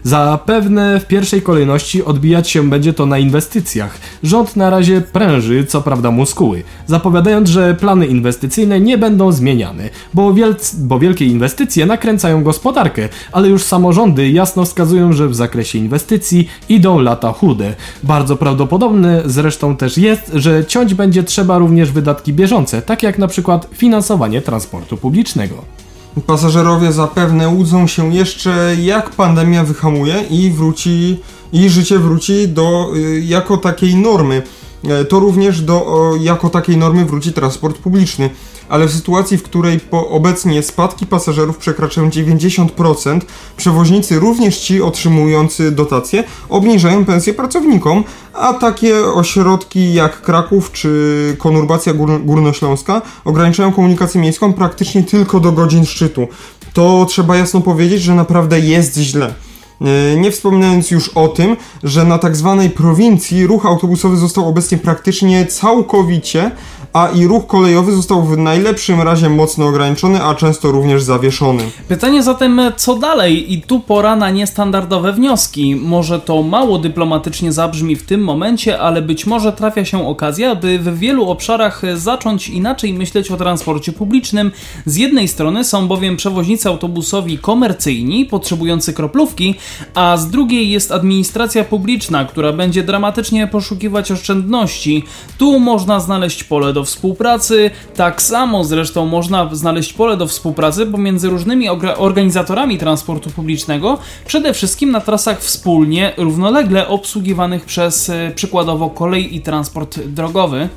Zapewne w pierwszej kolejności odbijać się będzie to na inwestycjach. Rząd na razie pręży, co prawda muskuły, zapowiadając, że plany inwestycyjne nie będą zmieniane, bo, wielc, bo wielkie inwestycje nakręcają gospodarkę, ale już samorządy jasno wskazują, że w zakresie inwestycji idą lata chude. Bardzo prawdopodobne zresztą też jest, że ciąć będzie trzeba również wydatki bieżące, tak jak na przykład finansowanie transportu publicznego. Pasażerowie zapewne łudzą się jeszcze, jak pandemia wyhamuje i wróci, i życie wróci do y, jako takiej normy. E, To również do jako takiej normy wróci transport publiczny. Ale w sytuacji, w której po obecnie spadki pasażerów przekraczają 90%, przewoźnicy, również ci otrzymujący dotacje, obniżają pensje pracownikom, a takie ośrodki jak Kraków czy konurbacja gór, górnośląska ograniczają komunikację miejską praktycznie tylko do godzin szczytu. To trzeba jasno powiedzieć, że naprawdę jest źle. E, Nie wspominając już o tym, że na tak zwanej prowincji ruch autobusowy został obecnie praktycznie całkowicie, a i ruch kolejowy został w najlepszym razie mocno ograniczony, a często również zawieszony. Pytanie zatem, co dalej? I tu pora na niestandardowe wnioski. Może to mało dyplomatycznie zabrzmi w tym momencie, ale być może trafia się okazja, by w wielu obszarach zacząć inaczej myśleć o transporcie publicznym. Z jednej strony są bowiem przewoźnicy autobusowi komercyjni, potrzebujący kroplówki, a z drugiej jest administracja publiczna, która będzie dramatycznie poszukiwać oszczędności. Tu można znaleźć pole do współpracy, tak samo zresztą można znaleźć pole do współpracy pomiędzy różnymi organizatorami transportu publicznego, przede wszystkim na trasach wspólnie, równolegle obsługiwanych przez e, przykładowo kolej i transport drogowy.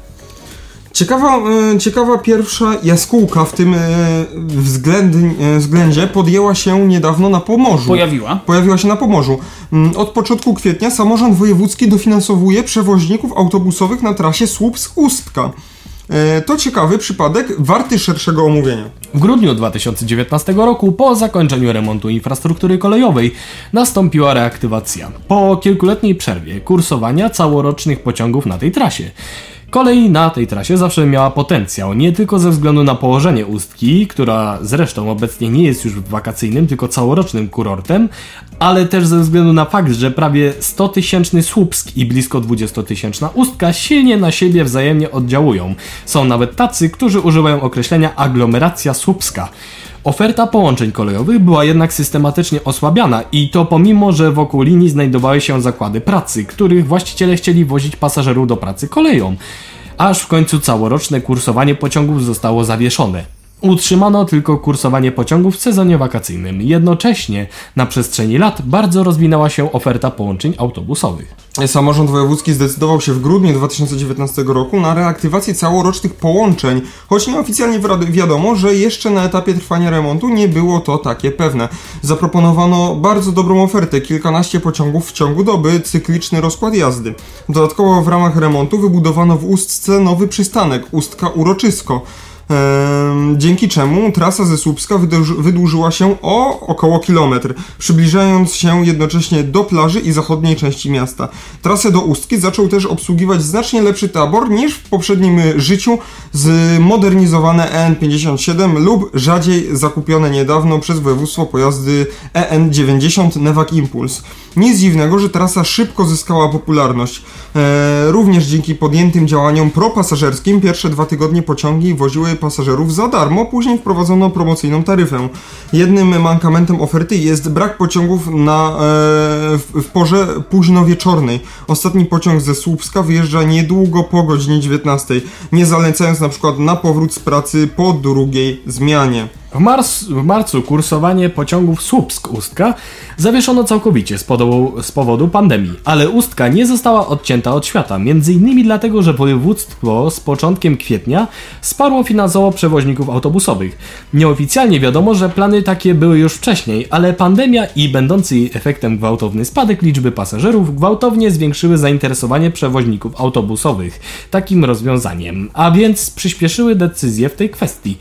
Ciekawa, e, ciekawa pierwsza jaskółka w tym e, względ, względzie podjęła się niedawno na Pomorzu. Pojawiła. Pojawiła się na Pomorzu. Mm, Od początku kwietnia samorząd wojewódzki dofinansowuje przewoźników autobusowych na trasie Słupsk-Ustka. E, To ciekawy przypadek, warty szerszego omówienia. W grudniu 2019 roku, po zakończeniu remontu infrastruktury kolejowej, nastąpiła reaktywacja. Po kilkuletniej przerwie kursowania całorocznych pociągów na tej trasie. Kolej na tej trasie zawsze miała potencjał, nie tylko ze względu na położenie Ustki, która zresztą obecnie nie jest już wakacyjnym, tylko całorocznym kurortem, ale też ze względu na fakt, że prawie 100-tysięczny Słupsk i blisko 20-tysięczna Ustka silnie na siebie wzajemnie oddziałują. Są nawet tacy, którzy używają określenia aglomeracja Słupska. Oferta połączeń kolejowych była jednak systematycznie osłabiana i to pomimo, że wokół linii znajdowały się zakłady pracy, których właściciele chcieli wozić pasażerów do pracy koleją. Aż w końcu całoroczne kursowanie pociągów zostało zawieszone. Utrzymano tylko kursowanie pociągów w sezonie wakacyjnym. Jednocześnie na przestrzeni lat bardzo rozwinęła się oferta połączeń autobusowych. Samorząd wojewódzki zdecydował się w grudniu 2019 roku na reaktywację całorocznych połączeń, choć nieoficjalnie wi- wiadomo, że jeszcze na etapie trwania remontu nie było to takie pewne. Zaproponowano bardzo dobrą ofertę, kilkanaście pociągów w ciągu doby, cykliczny rozkład jazdy. Dodatkowo w ramach remontu wybudowano w Ustce nowy przystanek, Ustka Uroczysko. Dzięki czemu trasa ze Słupska wydłuży, wydłużyła się o około kilometr, przybliżając się jednocześnie do plaży i zachodniej części miasta. Trasę do Ustki zaczął też obsługiwać znacznie lepszy tabor niż w poprzednim życiu zmodernizowane EN57 lub rzadziej zakupione niedawno przez województwo pojazdy EN90 Nevak Impuls. Nic dziwnego, że trasa szybko zyskała popularność. E, również dzięki podjętym działaniom propasażerskim pierwsze dwa tygodnie pociągi woziły pasażerów za darmo, później wprowadzono promocyjną taryfę. Jednym mankamentem oferty jest brak pociągów na, e, w, w porze późno wieczornej. Ostatni pociąg ze Słupska wyjeżdża niedługo po godzinie 19, nie zalecając na przykład na powrót z pracy po drugiej zmianie. W, mars, w marcu kursowanie pociągów Słupsk-Ustka zawieszono całkowicie z, powodu- z powodu pandemii, ale Ustka nie została odcięta od świata, między innymi dlatego, że województwo z początkiem kwietnia wsparło finansowo przewoźników autobusowych. Nieoficjalnie wiadomo, że plany takie były już wcześniej, ale pandemia i będący jej efektem gwałtowny spadek liczby pasażerów gwałtownie zwiększyły zainteresowanie przewoźników autobusowych takim rozwiązaniem, a więc przyspieszyły decyzje w tej kwestii.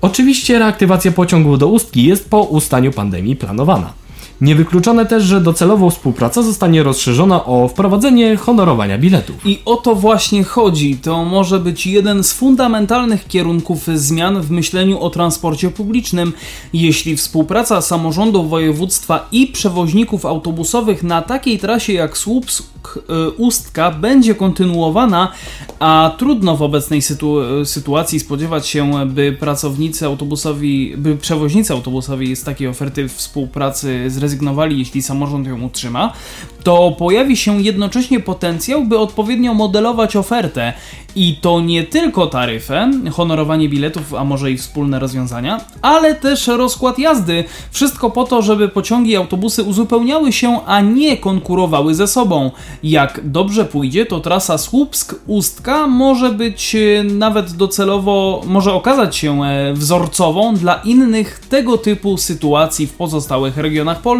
Oczywiście reaktywacja pociągów do Ustki jest po ustaniu pandemii planowana. Niewykluczone też, że docelowo współpraca zostanie rozszerzona o wprowadzenie honorowania biletów. I o to właśnie chodzi. To może być jeden z fundamentalnych kierunków zmian w myśleniu o transporcie publicznym. Jeśli współpraca samorządów województwa i przewoźników autobusowych na takiej trasie jak Słupsk-Ustka będzie kontynuowana, a trudno w obecnej sytu- sytuacji spodziewać się, by pracownicy autobusowi, by przewoźnicy autobusowi z takiej oferty współpracy zrezygnowali, jeśli samorząd ją utrzyma, to pojawi się jednocześnie potencjał, by odpowiednio modelować ofertę. I to nie tylko taryfę, honorowanie biletów, a może i wspólne rozwiązania, ale też rozkład jazdy. Wszystko po to, żeby pociągi i autobusy uzupełniały się, a nie konkurowały ze sobą. Jak dobrze pójdzie, to trasa Słupsk-Ustka może być e, nawet docelowo, może okazać się e, wzorcową dla innych tego typu sytuacji w pozostałych regionach Polski.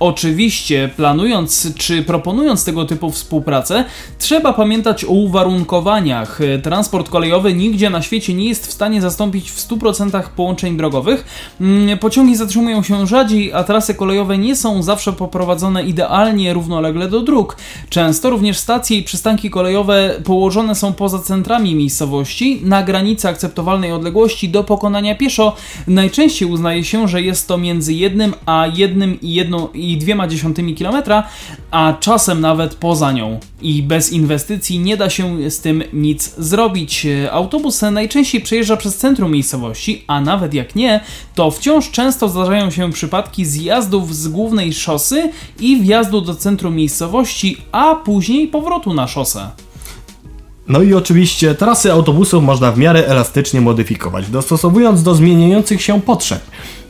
Oczywiście, planując czy proponując tego typu współpracę, trzeba pamiętać o uwarunkowaniach. Transport kolejowy nigdzie na świecie nie jest w stanie zastąpić w 100% połączeń drogowych. Mm, Pociągi zatrzymują się rzadziej, a trasy kolejowe nie są zawsze poprowadzone idealnie równolegle do dróg. Często również stacje i przystanki kolejowe położone są poza centrami miejscowości, na granicy akceptowalnej odległości do pokonania pieszo. Najczęściej uznaje się, że jest to między jednym a jednym jedną i dwiema dziesiątymi kilometra, a czasem nawet poza nią. I bez inwestycji nie da się z tym nic zrobić. Autobus najczęściej przejeżdża przez centrum miejscowości, a nawet jak nie, to wciąż często zdarzają się przypadki zjazdów z głównej szosy i wjazdu do centrum miejscowości, a później powrotu na szosę. No i oczywiście trasy autobusów można w miarę elastycznie modyfikować, dostosowując do zmieniających się potrzeb.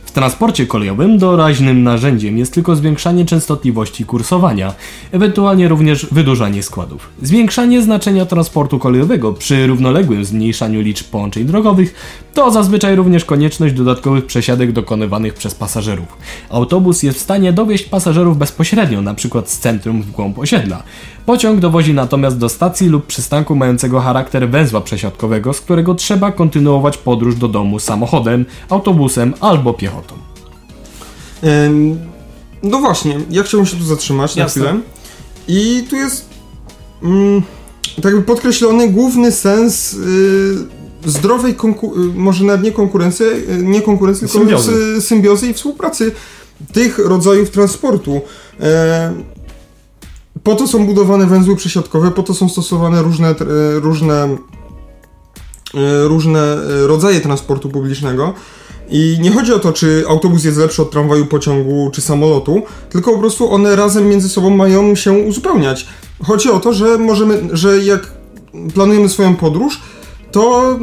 W transporcie kolejowym doraźnym narzędziem jest tylko zwiększanie częstotliwości kursowania, ewentualnie również wydłużanie składów. Zwiększanie znaczenia transportu kolejowego przy równoległym zmniejszaniu liczb połączeń drogowych to zazwyczaj również konieczność dodatkowych przesiadek dokonywanych przez pasażerów. Autobus jest w stanie dowieść pasażerów bezpośrednio, np. z centrum w głąb osiedla. Pociąg dowozi natomiast do stacji lub przystanku mającego charakter węzła przesiadkowego, z którego trzeba kontynuować podróż do domu samochodem, autobusem albo piechotą. Em, No właśnie, ja chciałbym się tu zatrzymać Jasne. na chwilę. I tu jest mm, tak jakby podkreślony główny sens y, zdrowej, y, może nawet nie konkurencji, y, nie konkurencji, tylko Symbiozy. sy- symbiozy i współpracy tych rodzajów transportu. E, po to są budowane węzły przesiadkowe, po to są stosowane różne, e, różne, różne rodzaje transportu publicznego. I nie chodzi o to, czy autobus jest lepszy od tramwaju, pociągu czy samolotu, tylko po prostu one razem między sobą mają się uzupełniać. Chodzi o to, że możemy, że jak planujemy swoją podróż, to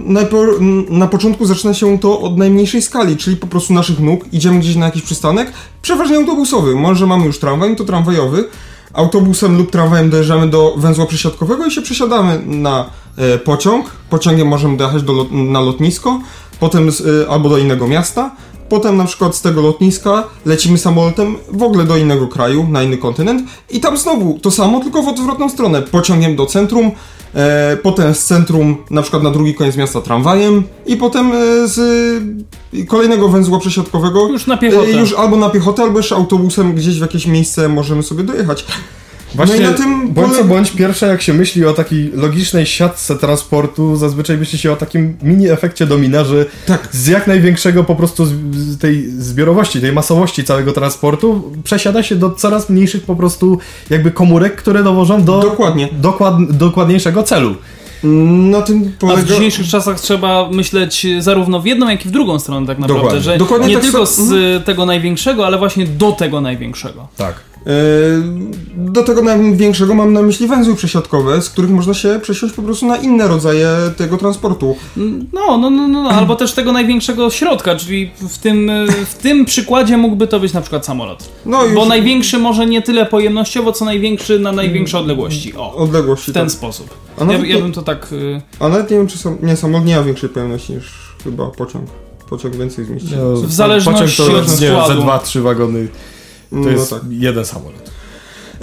na początku zaczyna się to od najmniejszej skali, czyli po prostu naszych nóg, idziemy gdzieś na jakiś przystanek, przeważnie autobusowy, może mamy już tramwaj, to tramwajowy, autobusem lub tramwajem dojeżdżamy do węzła przesiadkowego i się przesiadamy na e, pociąg, pociągiem możemy dojechać do na lotnisko, potem z, e, albo do innego miasta, potem na przykład z tego lotniska lecimy samolotem w ogóle do innego kraju, na inny kontynent. I tam znowu to samo, tylko w odwrotną stronę, pociągiem do centrum, e, potem z centrum na przykład na drugi koniec miasta tramwajem i potem e, z e, kolejnego węzła przesiadkowego Już na piechotę. e, już albo na piechotę, albo jeszcze autobusem gdzieś w jakieś miejsce możemy sobie dojechać. Właśnie, no i na tym bądź co bądź, pierwsze jak się myśli o takiej logicznej siatce transportu, zazwyczaj myśli się o takim mini efekcie domina, że Tak. z jak największego po prostu z, z tej zbiorowości, tej masowości całego transportu przesiada się do coraz mniejszych po prostu jakby komórek, które dowożą do Dokładnie. dokład, dokładniejszego celu. Na tym A polega... w dzisiejszych czasach trzeba myśleć zarówno w jedną, jak i w drugą stronę tak naprawdę, Dokładnie. że Dokładnie nie tak tylko so- z tego największego, ale właśnie do tego największego. Tak. E, Do tego największego mam na myśli węzły przesiadkowe, z których można się przesiąść po prostu na inne rodzaje tego transportu. No, no, no, no, no. albo też tego największego środka, czyli w tym, y, w tym przykładzie mógłby to być na przykład samolot. No już Bo największy może nie tyle pojemnościowo, co największy na największe odległości. O, odległości. w ten tak. sposób. A Ja, nawet ja bym to tak... y, A nawet nie wiem, czy sam, nie, samolot nie ma większej pojemności niż chyba pociąg. Pociąg więcej zmieści. No, W zależności pociąg to od składu. ze dwa, trzy wagony. To no jest tak. jeden samolot.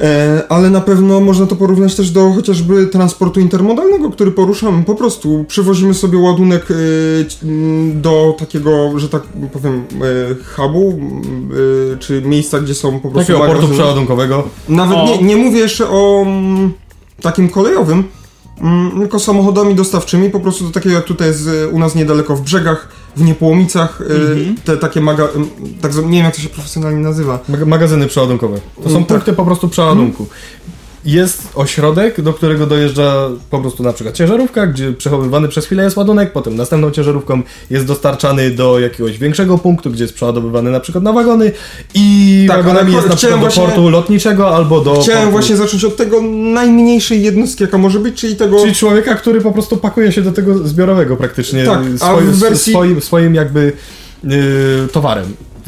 E, ale na pewno można to porównać też do chociażby transportu intermodalnego, który poruszamy. Po prostu przywozimy sobie ładunek e, do takiego, że tak powiem, e, hubu, czy miejsca, gdzie są po prostu Takiego portu przeładunkowego. Nawet O. nie, nie mówię jeszcze o takim kolejowym, tylko samochodami dostawczymi, po prostu do takiego jak tutaj jest u nas niedaleko w brzegach, w Niepołomicach, y, Mhm. te takie maga... tak, nie wiem jak to się profesjonalnie nazywa. Mag- magazyny przeładunkowe. To są tak. punkty po prostu przeładunku. Jest ośrodek, do którego dojeżdża po prostu na przykład ciężarówka, gdzie przechowywany przez chwilę jest ładunek, potem następną ciężarówką jest dostarczany do jakiegoś większego punktu, gdzie jest przeładowywany na przykład na wagony i Tak, wagonami jest na przykład do właśnie- portu lotniczego albo do Chciałem portu... właśnie zacząć od tego najmniejszej jednostki, jaka może być, czyli tego... Czyli człowieka, który po prostu pakuje się do tego zbiorowego praktycznie Tak, swoim, wersji- swoim, swoim jakby yy, towarem.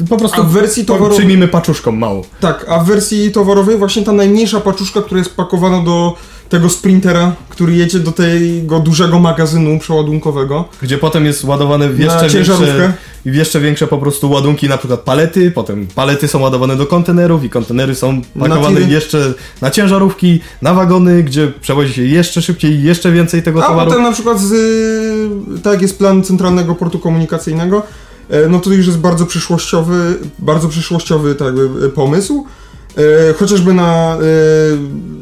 Po prostu A w wersji towarowej- przyjmijmy paczuszką małą. Tak, a w wersji towarowej właśnie ta najmniejsza paczuszka, która jest pakowana do tego sprintera, który jedzie do tego dużego magazynu przeładunkowego. Gdzie potem jest ładowane w Na jeszcze większe, w jeszcze większe po prostu ładunki, na przykład palety, potem palety są ładowane do kontenerów i kontenery są pakowane tiry. jeszcze na ciężarówki, na wagony, gdzie przewozi się jeszcze szybciej, jeszcze więcej tego A towaru. potem na przykład z, tak jest plan Centralnego Portu Komunikacyjnego, no to już jest bardzo przyszłościowy, bardzo przyszłościowy tak jakby, e, pomysł, e, chociażby na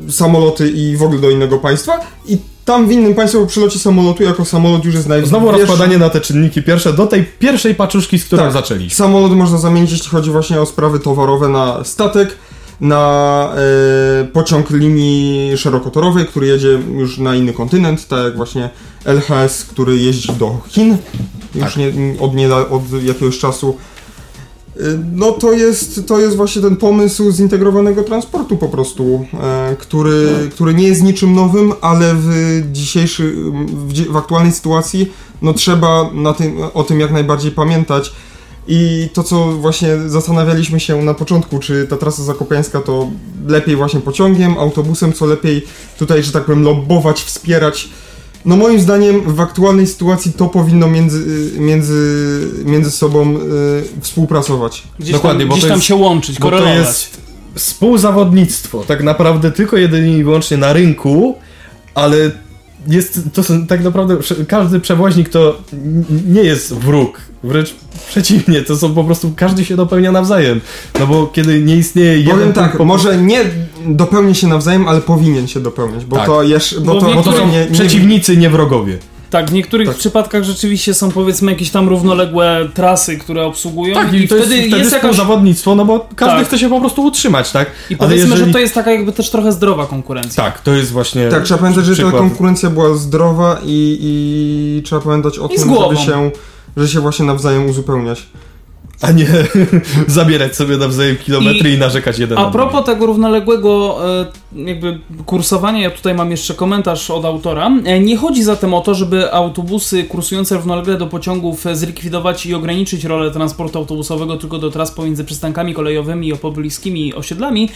e, samoloty i w ogóle do innego państwa i tam w innym państwie po przylocie samolotu jako samolot już jest naj... Znowu rozkładanie na te czynniki pierwsze do tej pierwszej paczuszki, z którą Tak. zaczęliśmy. Samolot można zamienić, jeśli chodzi właśnie o sprawy towarowe, na statek, na e, pociąg linii szerokotorowej, który jedzie już na inny kontynent, tak jak właśnie LHS, który jeździ do Chin już Tak. nie, od, nie, od jakiegoś czasu. E, No to jest, to jest właśnie ten pomysł zintegrowanego transportu po prostu, e, który, który nie jest niczym nowym, ale w dzisiejszy, w, w aktualnej sytuacji no trzeba na tym, o tym jak najbardziej pamiętać. I to, co właśnie zastanawialiśmy się na początku, czy ta trasa zakopiańska to lepiej właśnie pociągiem, autobusem, co lepiej tutaj, że tak powiem, lobbować, wspierać. No moim zdaniem w aktualnej sytuacji to powinno między, między, między sobą y, współpracować. Gdzieś Dokładnie, tam, bo gdzieś to tam jest- się łączyć, Bo to korelować. jest współzawodnictwo, tak naprawdę tylko jedynie i wyłącznie na rynku, ale jest, to są tak naprawdę, każdy przewoźnik to nie jest wróg, wręcz przeciwnie, to są po prostu, każdy się dopełnia nawzajem, no bo kiedy nie istnieje jeden Powiem tak, po- może nie dopełni się nawzajem, ale powinien się dopełniać, bo Tak. to jeszcze, bo, Bo to, bo to są nie, nie, przeciwnicy, nie wrogowie. Tak, w niektórych Tak. przypadkach rzeczywiście są powiedzmy jakieś tam równoległe trasy, które obsługują Tak, i i to wtedy jest, wtedy jest jakaś... współzawodnictwo, no bo każdy Tak. chce się po prostu utrzymać, tak? I powiedzmy, jeżeli- że to jest taka jakby też trochę zdrowa konkurencja. Tak, to jest właśnie Tak, trzeba pamiętać, że ta konkurencja była zdrowa i, i trzeba pamiętać o I tym, żeby się, że się właśnie nawzajem uzupełniać. A nie zabierać sobie nawzajem kilometry i, I- narzekać jeden A propos tego równoległego e, jakby kursowania, ja tutaj mam jeszcze komentarz od autora. E, Nie chodzi zatem o to, żeby autobusy kursujące równolegle do pociągów e, zlikwidować i ograniczyć rolę transportu autobusowego tylko do tras pomiędzy przystankami kolejowymi i pobliskimi osiedlami,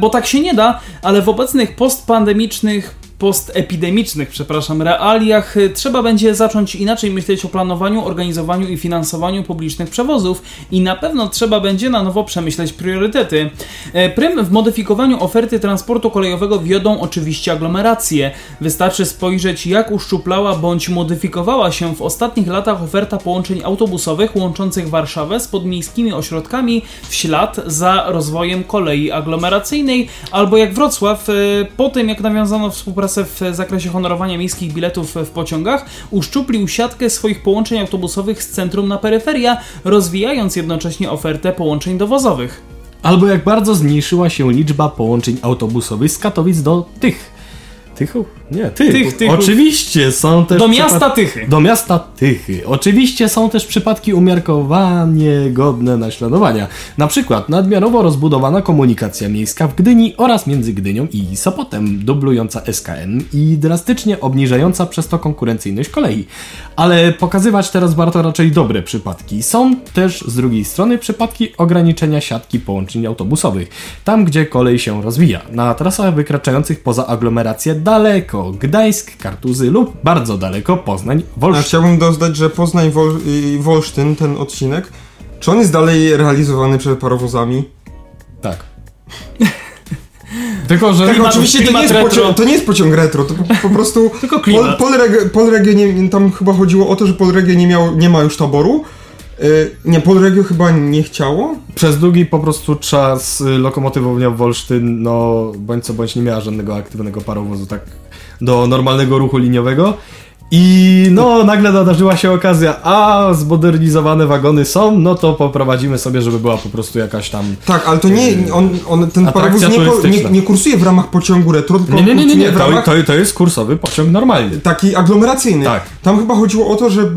bo tak się nie da, ale w obecnych postpandemicznych postepidemicznych, przepraszam, realiach y, trzeba będzie zacząć inaczej myśleć o planowaniu, organizowaniu i finansowaniu publicznych przewozów i na pewno trzeba będzie na nowo przemyśleć priorytety. E, Prym w modyfikowaniu oferty transportu kolejowego wiodą oczywiście aglomeracje. Wystarczy spojrzeć jak uszczuplała bądź modyfikowała się w ostatnich latach oferta połączeń autobusowych łączących Warszawę z podmiejskimi ośrodkami w ślad za rozwojem kolei aglomeracyjnej, albo jak Wrocław, e, po tym jak nawiązano współpracę w zakresie honorowania miejskich biletów w pociągach, uszczuplił siatkę swoich połączeń autobusowych z centrum na peryferia, rozwijając jednocześnie ofertę połączeń dowozowych. Albo jak bardzo zmniejszyła się liczba połączeń autobusowych z Katowic do tych. Tychów? Nie, tych. Tych. Oczywiście są też. Do miasta Tychy. Do miasta Tychy. Oczywiście są też przypadki umiarkowanie godne naśladowania. Na przykład nadmiarowo rozbudowana komunikacja miejska w Gdyni oraz między Gdynią i Sopotem, dublująca SKN i drastycznie obniżająca przez to konkurencyjność kolei. Ale pokazywać teraz warto raczej dobre przypadki. Są też z drugiej strony przypadki ograniczenia siatki połączeń autobusowych. Tam, gdzie kolej się rozwija. Na trasach wykraczających poza aglomerację daleko. Gdańsk, Kartuzy lub bardzo daleko Poznań, A Wolsztyn. chciałbym dodać, że Poznań Wol i Wolsztyn, ten odcinek, czy on jest dalej realizowany przed parowozami? Tak. Tylko, że... Tak, Klimat- oczywiście to nie, klimat jest retro. pociąg, to nie jest pociąg retro, to po, po prostu Tylko Pol, klimat. Polregio, Polregio nie, tam chyba chodziło o to, że Polregio nie, miał, nie ma już taboru. Yy, nie, Polregio chyba nie chciało. Przez długi po prostu czas y, lokomotywownia Wolsztyn, no bądź co bądź nie miała żadnego aktywnego parowozu tak do normalnego ruchu liniowego. I no nagle nadarzyła się okazja, a zmodernizowane wagony są, no to poprowadzimy sobie, żeby była po prostu jakaś tam... Tak, ale to nie, on, on, ten parowóz nie, nie, nie kursuje w ramach pociągu retro, tylko Nie, nie, nie, nie, nie. To, to, to jest kursowy pociąg normalny. taki aglomeracyjny. Tak. Tam chyba chodziło o to, że,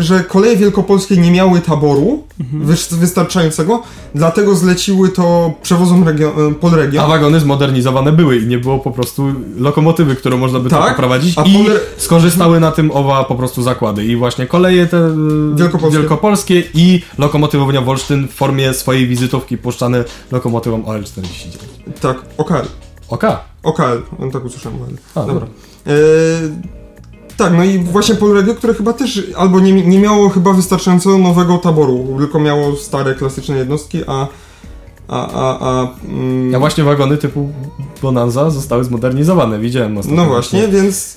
że koleje wielkopolskie nie miały taboru wys- wystarczającego, dlatego zleciły to przewozom regio- e, Polregio. A wagony zmodernizowane były i nie było po prostu lokomotywy, którą można by Tak, poprowadzić a i skorzystały na tym owa po prostu zakłady. I właśnie koleje te y, Wielkopolskie. wielkopolskie i lokomotywownia Wolsztyn w formie swojej wizytówki puszczane lokomotywą OL49. Tak, OKL. Oka. OKL, on tak usłyszałem. A. Dobra. no. E, tak, no i właśnie Polregio, które chyba też albo nie, nie miało chyba wystarczająco nowego taboru, tylko miało stare, klasyczne jednostki, a... A, a, a, mm, A właśnie wagony typu Bonanza zostały zmodernizowane, widziałem ostatnio. no właśnie, więc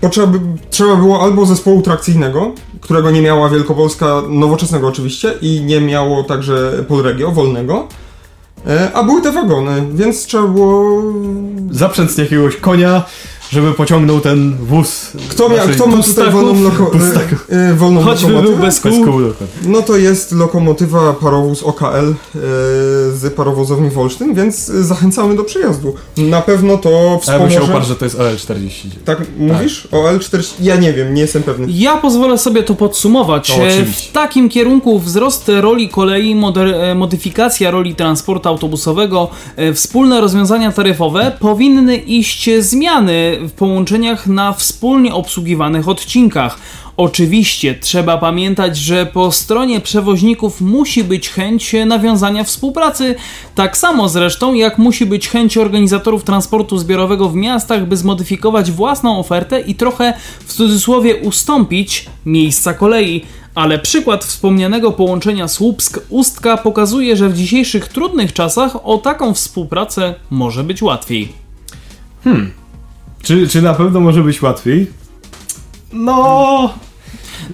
potrzeba, by, trzeba było albo zespołu trakcyjnego, którego nie miała Wielkopolska, nowoczesnego oczywiście, i nie miało także Polregio, wolnego, e, a były te wagony, więc trzeba było... Zaprzęc jakiegoś konia, żeby pociągnął ten wóz. Kto, mia, naszej- kto ma tutaj wolną, loko, e, e, wolną Choćby był lokomotywę? bez Bez kół. kół, dokładnie. No to jest lokomotywa parowóz OKL e, z parowozowni Wolsztyn, więc zachęcamy do przyjazdu. Na pewno to A ja bym się wspomoże... uparł, że to jest OL49. Tak mówisz? OL 40... Ja nie wiem, nie jestem pewny. Ja pozwolę sobie to podsumować. E, w takim kierunku wzrost roli kolei, moder, e, modyfikacja roli transportu autobusowego, e, wspólne rozwiązania taryfowe powinny iść zmiany w połączeniach na wspólnie obsługiwanych odcinkach. Oczywiście trzeba pamiętać, że po stronie przewoźników musi być chęć nawiązania współpracy, tak samo zresztą jak musi być chęć organizatorów transportu zbiorowego w miastach, by zmodyfikować własną ofertę i trochę w cudzysłowie ustąpić miejsca kolei. Ale przykład wspomnianego połączenia Słupsk-Ustka pokazuje, że w dzisiejszych trudnych czasach o taką współpracę może być łatwiej. Czy, czy na pewno może być łatwiej? No.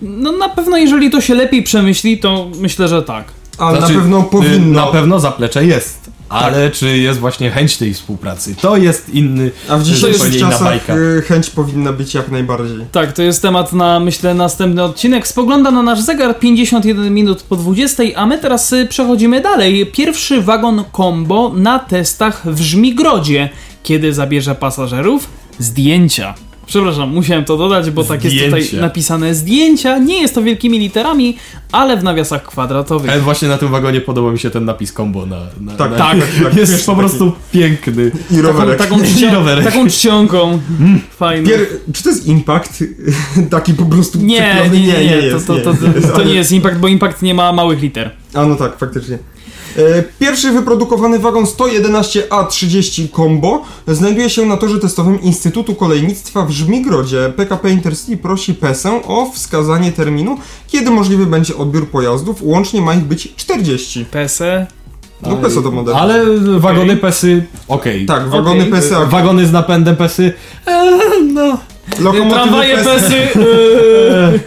No na pewno jeżeli to się lepiej przemyśli, to myślę, że tak. Ale Znaczy, na pewno y, powinno. Na pewno zaplecze jest. Ale czy jest właśnie chęć tej współpracy? To jest inny. A w jest dzisiejszych czasach bajka. y, chęć powinna być jak najbardziej. Tak, to jest temat na, myślę, następny odcinek. Spogląda na nasz zegar 51 minut po 20, a my teraz y, przechodzimy dalej. Pierwszy wagon combo na testach w Żmigrodzie. Kiedy zabierze pasażerów? Zdjęcia. Przepraszam, musiałem to dodać, bo tak jest tutaj Zdjęcia. napisane zdjęcia. Nie jest to wielkimi literami, ale w nawiasach kwadratowych. Ale właśnie na tym wagonie podoba mi się ten napis combo na. na Tak, na, tak, tak, tak. Jest Wiesz, po taki- prostu piękny. I rowerek. Taką, czcio- rowerek. taką czcionką. Fajną. Pier... Czy to jest impact? Taki po prostu Nie, przyklejony? nie, nie, jest, to, to, to, nie, to, nie jest impact, bo impact nie ma małych liter. A no tak, faktycznie. E, Pierwszy wyprodukowany wagon 111A30 Combo znajduje się na torze testowym Instytutu Kolejnictwa w Żmigrodzie. PKP Intercity prosi PESę o wskazanie terminu, kiedy możliwy będzie odbiór pojazdów. Łącznie ma ich być 40. PSE. No PESA to model. Ale wagony PESy, okej. Tak, wagony Okej. PESA. E, Wagony z napędem PESy, e, no... Lokomotywy Tramwaje PESA. PESy. yy.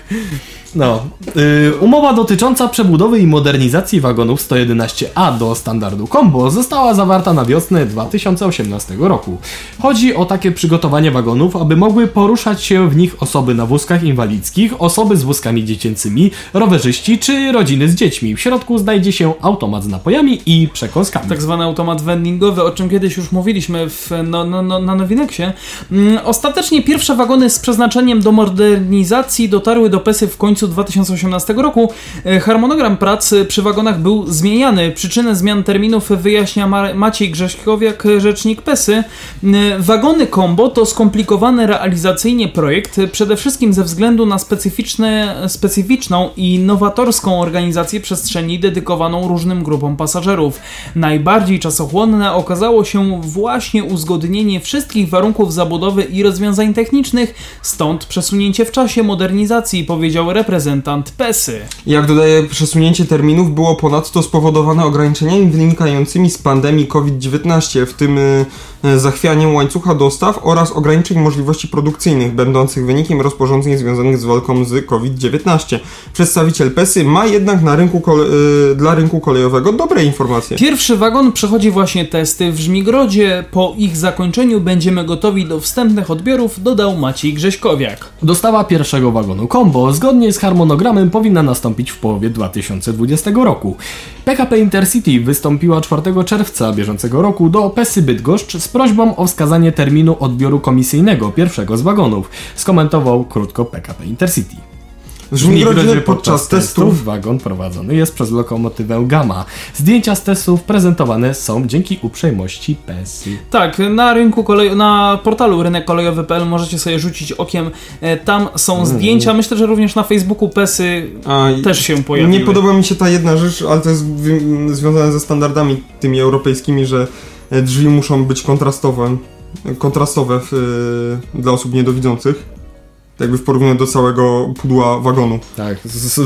No. Y, umowa dotycząca przebudowy i modernizacji wagonów 111A do standardu Combo została zawarta na wiosnę 2018 roku. Chodzi o takie przygotowanie wagonów, aby mogły poruszać się w nich osoby na wózkach inwalidzkich, osoby z wózkami dziecięcymi, rowerzyści czy rodziny z dziećmi. W środku znajdzie się automat z napojami i przekąskami. tak zwany automat vendingowy, o czym kiedyś już mówiliśmy w, no, no, no, na Nowineksie. Mm, Ostatecznie pierwsze wagony z przeznaczeniem do modernizacji dotarły do PESY w końcu 2018 roku. E, Harmonogram pracy przy wagonach był zmieniany. Przyczynę zmian terminów wyjaśnia Ma- Maciej Grześkowiak, rzecznik PESY. Wagony Combo to skomplikowany realizacyjnie projekt, przede wszystkim ze względu na specyficzną i nowatorską organizację przestrzeni dedykowaną różnym grupom pasażerów. Najbardziej czasochłonne okazało się właśnie uzgodnienie wszystkich warunków zabudowy i rozwiązań technicznych, stąd przesunięcie w czasie modernizacji, powiedział reprezentant PESY. Jak dodaje, przesunięcie terminów było ponadto spowodowane ograniczeniami wynikającymi z pandemii COVID-19, w tym y, zachwianiem łańcucha dostaw oraz ograniczeń możliwości produkcyjnych, będących wynikiem rozporządzeń związanych z walką z COVID-19. Przedstawiciel PESY ma jednak na rynku kole- y, dla rynku kolejowego dobre informacje. Pierwszy wagon przechodzi właśnie testy w Żmigrodzie. Po ich zakończeniu będziemy gotowi do wstępnych odbiorów, dodał Maciej Grześkowiak. Dostawa pierwszego wagonu Combo zgodnie z harmonogramem powinna nastąpić w połowie 2020 roku. PKP Intercity wystąpiła 4 czerwca bieżącego roku do PESY Bydgoszcz z prośbą o wskazanie terminu odbioru komisyjnego pierwszego z wagonów, skomentował krótko PKP Intercity. W Żmigrodzie podczas testów wagon prowadzony jest przez lokomotywę Gamma. Zdjęcia z testów prezentowane są dzięki uprzejmości PESY. Tak, na rynku kolej... na portalu rynekkolejowy.pl możecie sobie rzucić okiem. E, Tam są zdjęcia. Myślę, że również na Facebooku PESY A, też się pojawiły. Nie podoba mi się ta jedna rzecz, ale to jest wi- związane ze standardami tymi europejskimi, że drzwi muszą być kontrastowe, kontrastowe w, e, dla osób niedowidzących. Jakby w porównaniu do całego pudła wagonu. Tak, z,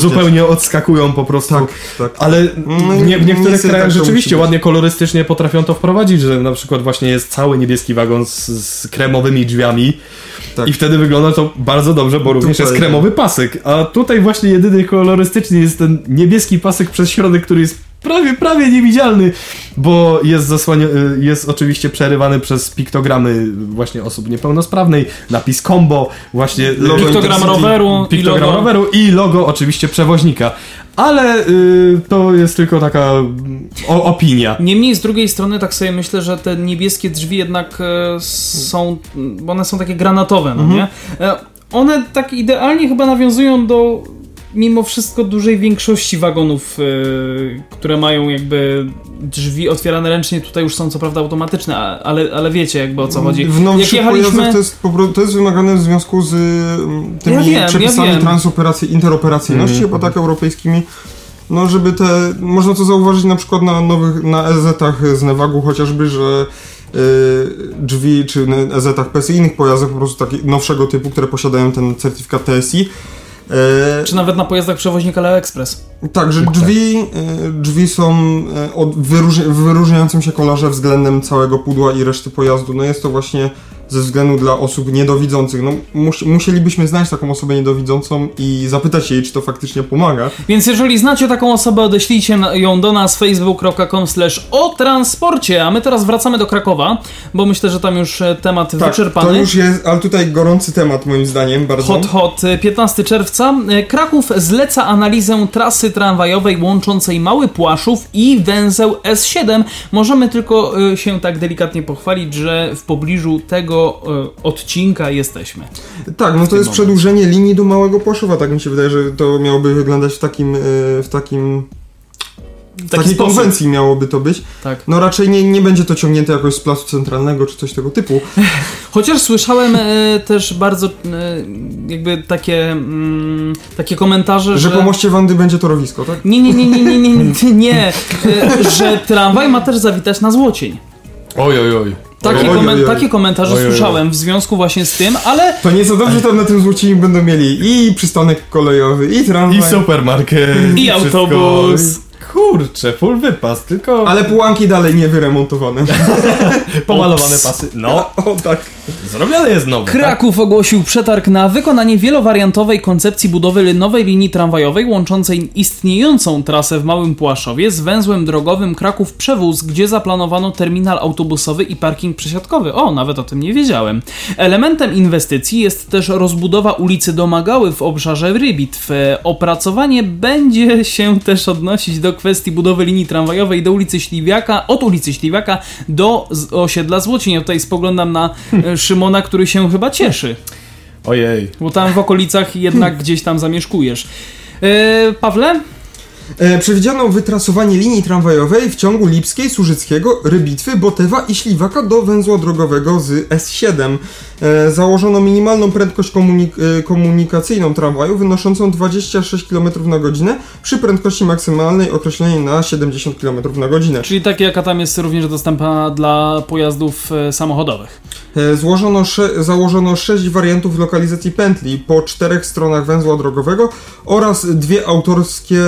zupełnie, odskakują po prostu. Tak, tak. Ale No w, nie, w niektórych krajach tak rzeczywiście ładnie kolorystycznie potrafią to wprowadzić, że na przykład właśnie jest cały niebieski wagon z, z kremowymi drzwiami Tak. i wtedy wygląda to bardzo dobrze, bo również jest Tutaj- kremowy pasek, a tutaj właśnie jedyny kolorystyczny jest ten niebieski pasek przez środek, który jest prawie, prawie niewidzialny, bo jest zasłania, jest oczywiście przerywany przez piktogramy właśnie osób niepełnosprawnej, napis combo, właśnie Logo Piktogram roweru i piktogram logo... roweru i logo oczywiście przewoźnika. Ale y, to jest tylko taka mm, o, opinia. Niemniej z drugiej strony tak sobie myślę, że te niebieskie drzwi jednak e, są, one są takie granatowe, no nie? E, one tak idealnie chyba nawiązują do mimo wszystko dużej większości wagonów, e, które mają jakby drzwi otwierane ręcznie, tutaj już są co prawda automatyczne, ale, ale wiecie jakby o co chodzi. W nowszych jechaliśmy- pojazdach to jest, po prostu, to jest wymagane w związku z mm, tymi Ja wiem, ja przepisami wiem. transoperacji, interoperacyjności, chyba tak europejskimi. No, żeby te, można to zauważyć na przykład na nowych, na EZ-ach z Nevagu chociażby, że y, drzwi, czy na EZ-ach PESY i innych pojazdów po prostu takich nowszego typu, które posiadają ten certyfikat TSI, Czy nawet na pojazdach przewoźnika Leo Express. tak, że drzwi, y, drzwi są wyróżni- w wyróżniającym się kolorze względem całego pudła i reszty pojazdu. No jest to właśnie ze względu dla osób niedowidzących. No, mus, musielibyśmy znać taką osobę niedowidzącą i zapytać jej, czy to faktycznie pomaga. Więc jeżeli znacie taką osobę, odeślijcie ją do nas facebook.com slash o transporcie, a my teraz wracamy do Krakowa, bo myślę, że tam już e, temat Tak, wyczerpany. to już jest, ale tutaj gorący temat moim zdaniem bardzo. Hot, hot, e, 15 czerwca. E, Kraków zleca analizę trasy tramwajowej łączącej Mały Płaszów i węzeł S7. Możemy tylko e, się tak delikatnie pochwalić, że w pobliżu tego e, odcinka jesteśmy. Tak, no to jest momencie. przedłużenie linii do Małego Płaszowa, tak mi się wydaje, że to miałoby wyglądać w takim, e, w takim w taki takiej sposób. konwencji miałoby to być. Tak. No raczej nie, nie będzie to ciągnięte jakoś z placu centralnego czy coś tego typu. Chociaż słyszałem e, też bardzo e, jakby takie, mm, takie komentarze, Że że... po moście Wandy będzie torowisko, tak? Nie, nie, nie, nie, nie, nie, nie, nie. E, że tramwaj ma też zawitać na Złocień. Oj, oj, oj. Takie, Oj, komen- oj. takie komentarze Oj, oj, oj. słyszałem w związku właśnie z tym, ale To nie za dobrze tam na tym Złocinie będą mieli i przystanek kolejowy, i tramwaj. I supermarket. I autobus. Kurczę, full wypas, tylko Ale pułanki dalej nie wyremontowane. pomalowane pasy. No, O tak. Zrobione jest nowe. tak? Kraków ogłosił przetarg na wykonanie wielowariantowej koncepcji budowy nowej linii tramwajowej łączącej istniejącą trasę w Małym Płaszowie z węzłem drogowym Kraków Przewóz, gdzie zaplanowano terminal autobusowy i parking przesiadkowy. O, nawet o tym nie wiedziałem. Elementem inwestycji jest też rozbudowa ulicy Domagały w obszarze Rybitw. Opracowanie będzie się też odnosić do kwestii budowy linii tramwajowej do ulicy Śliwiaka, od ulicy Śliwiaka do osiedla Złocień. Ja tutaj spoglądam na e, Szymona, który się chyba cieszy. Ojej. Bo tam w okolicach jednak gdzieś tam zamieszkujesz. E, Pawle? E, przewidziano wytrasowanie linii tramwajowej w ciągu Lipskiej, Służyckiego, Rybitwy, Botewa i Śliwaka do węzła drogowego z S7. E, założono minimalną prędkość komunik- e, komunikacyjną tramwaju wynoszącą 26 km na godzinę przy prędkości maksymalnej określonej na 70 km na godzinę. Czyli takie, jaka tam jest również dostępna dla pojazdów e, samochodowych. Złożono założono sześć wariantów lokalizacji pętli po czterech stronach węzła drogowego oraz dwie autorskie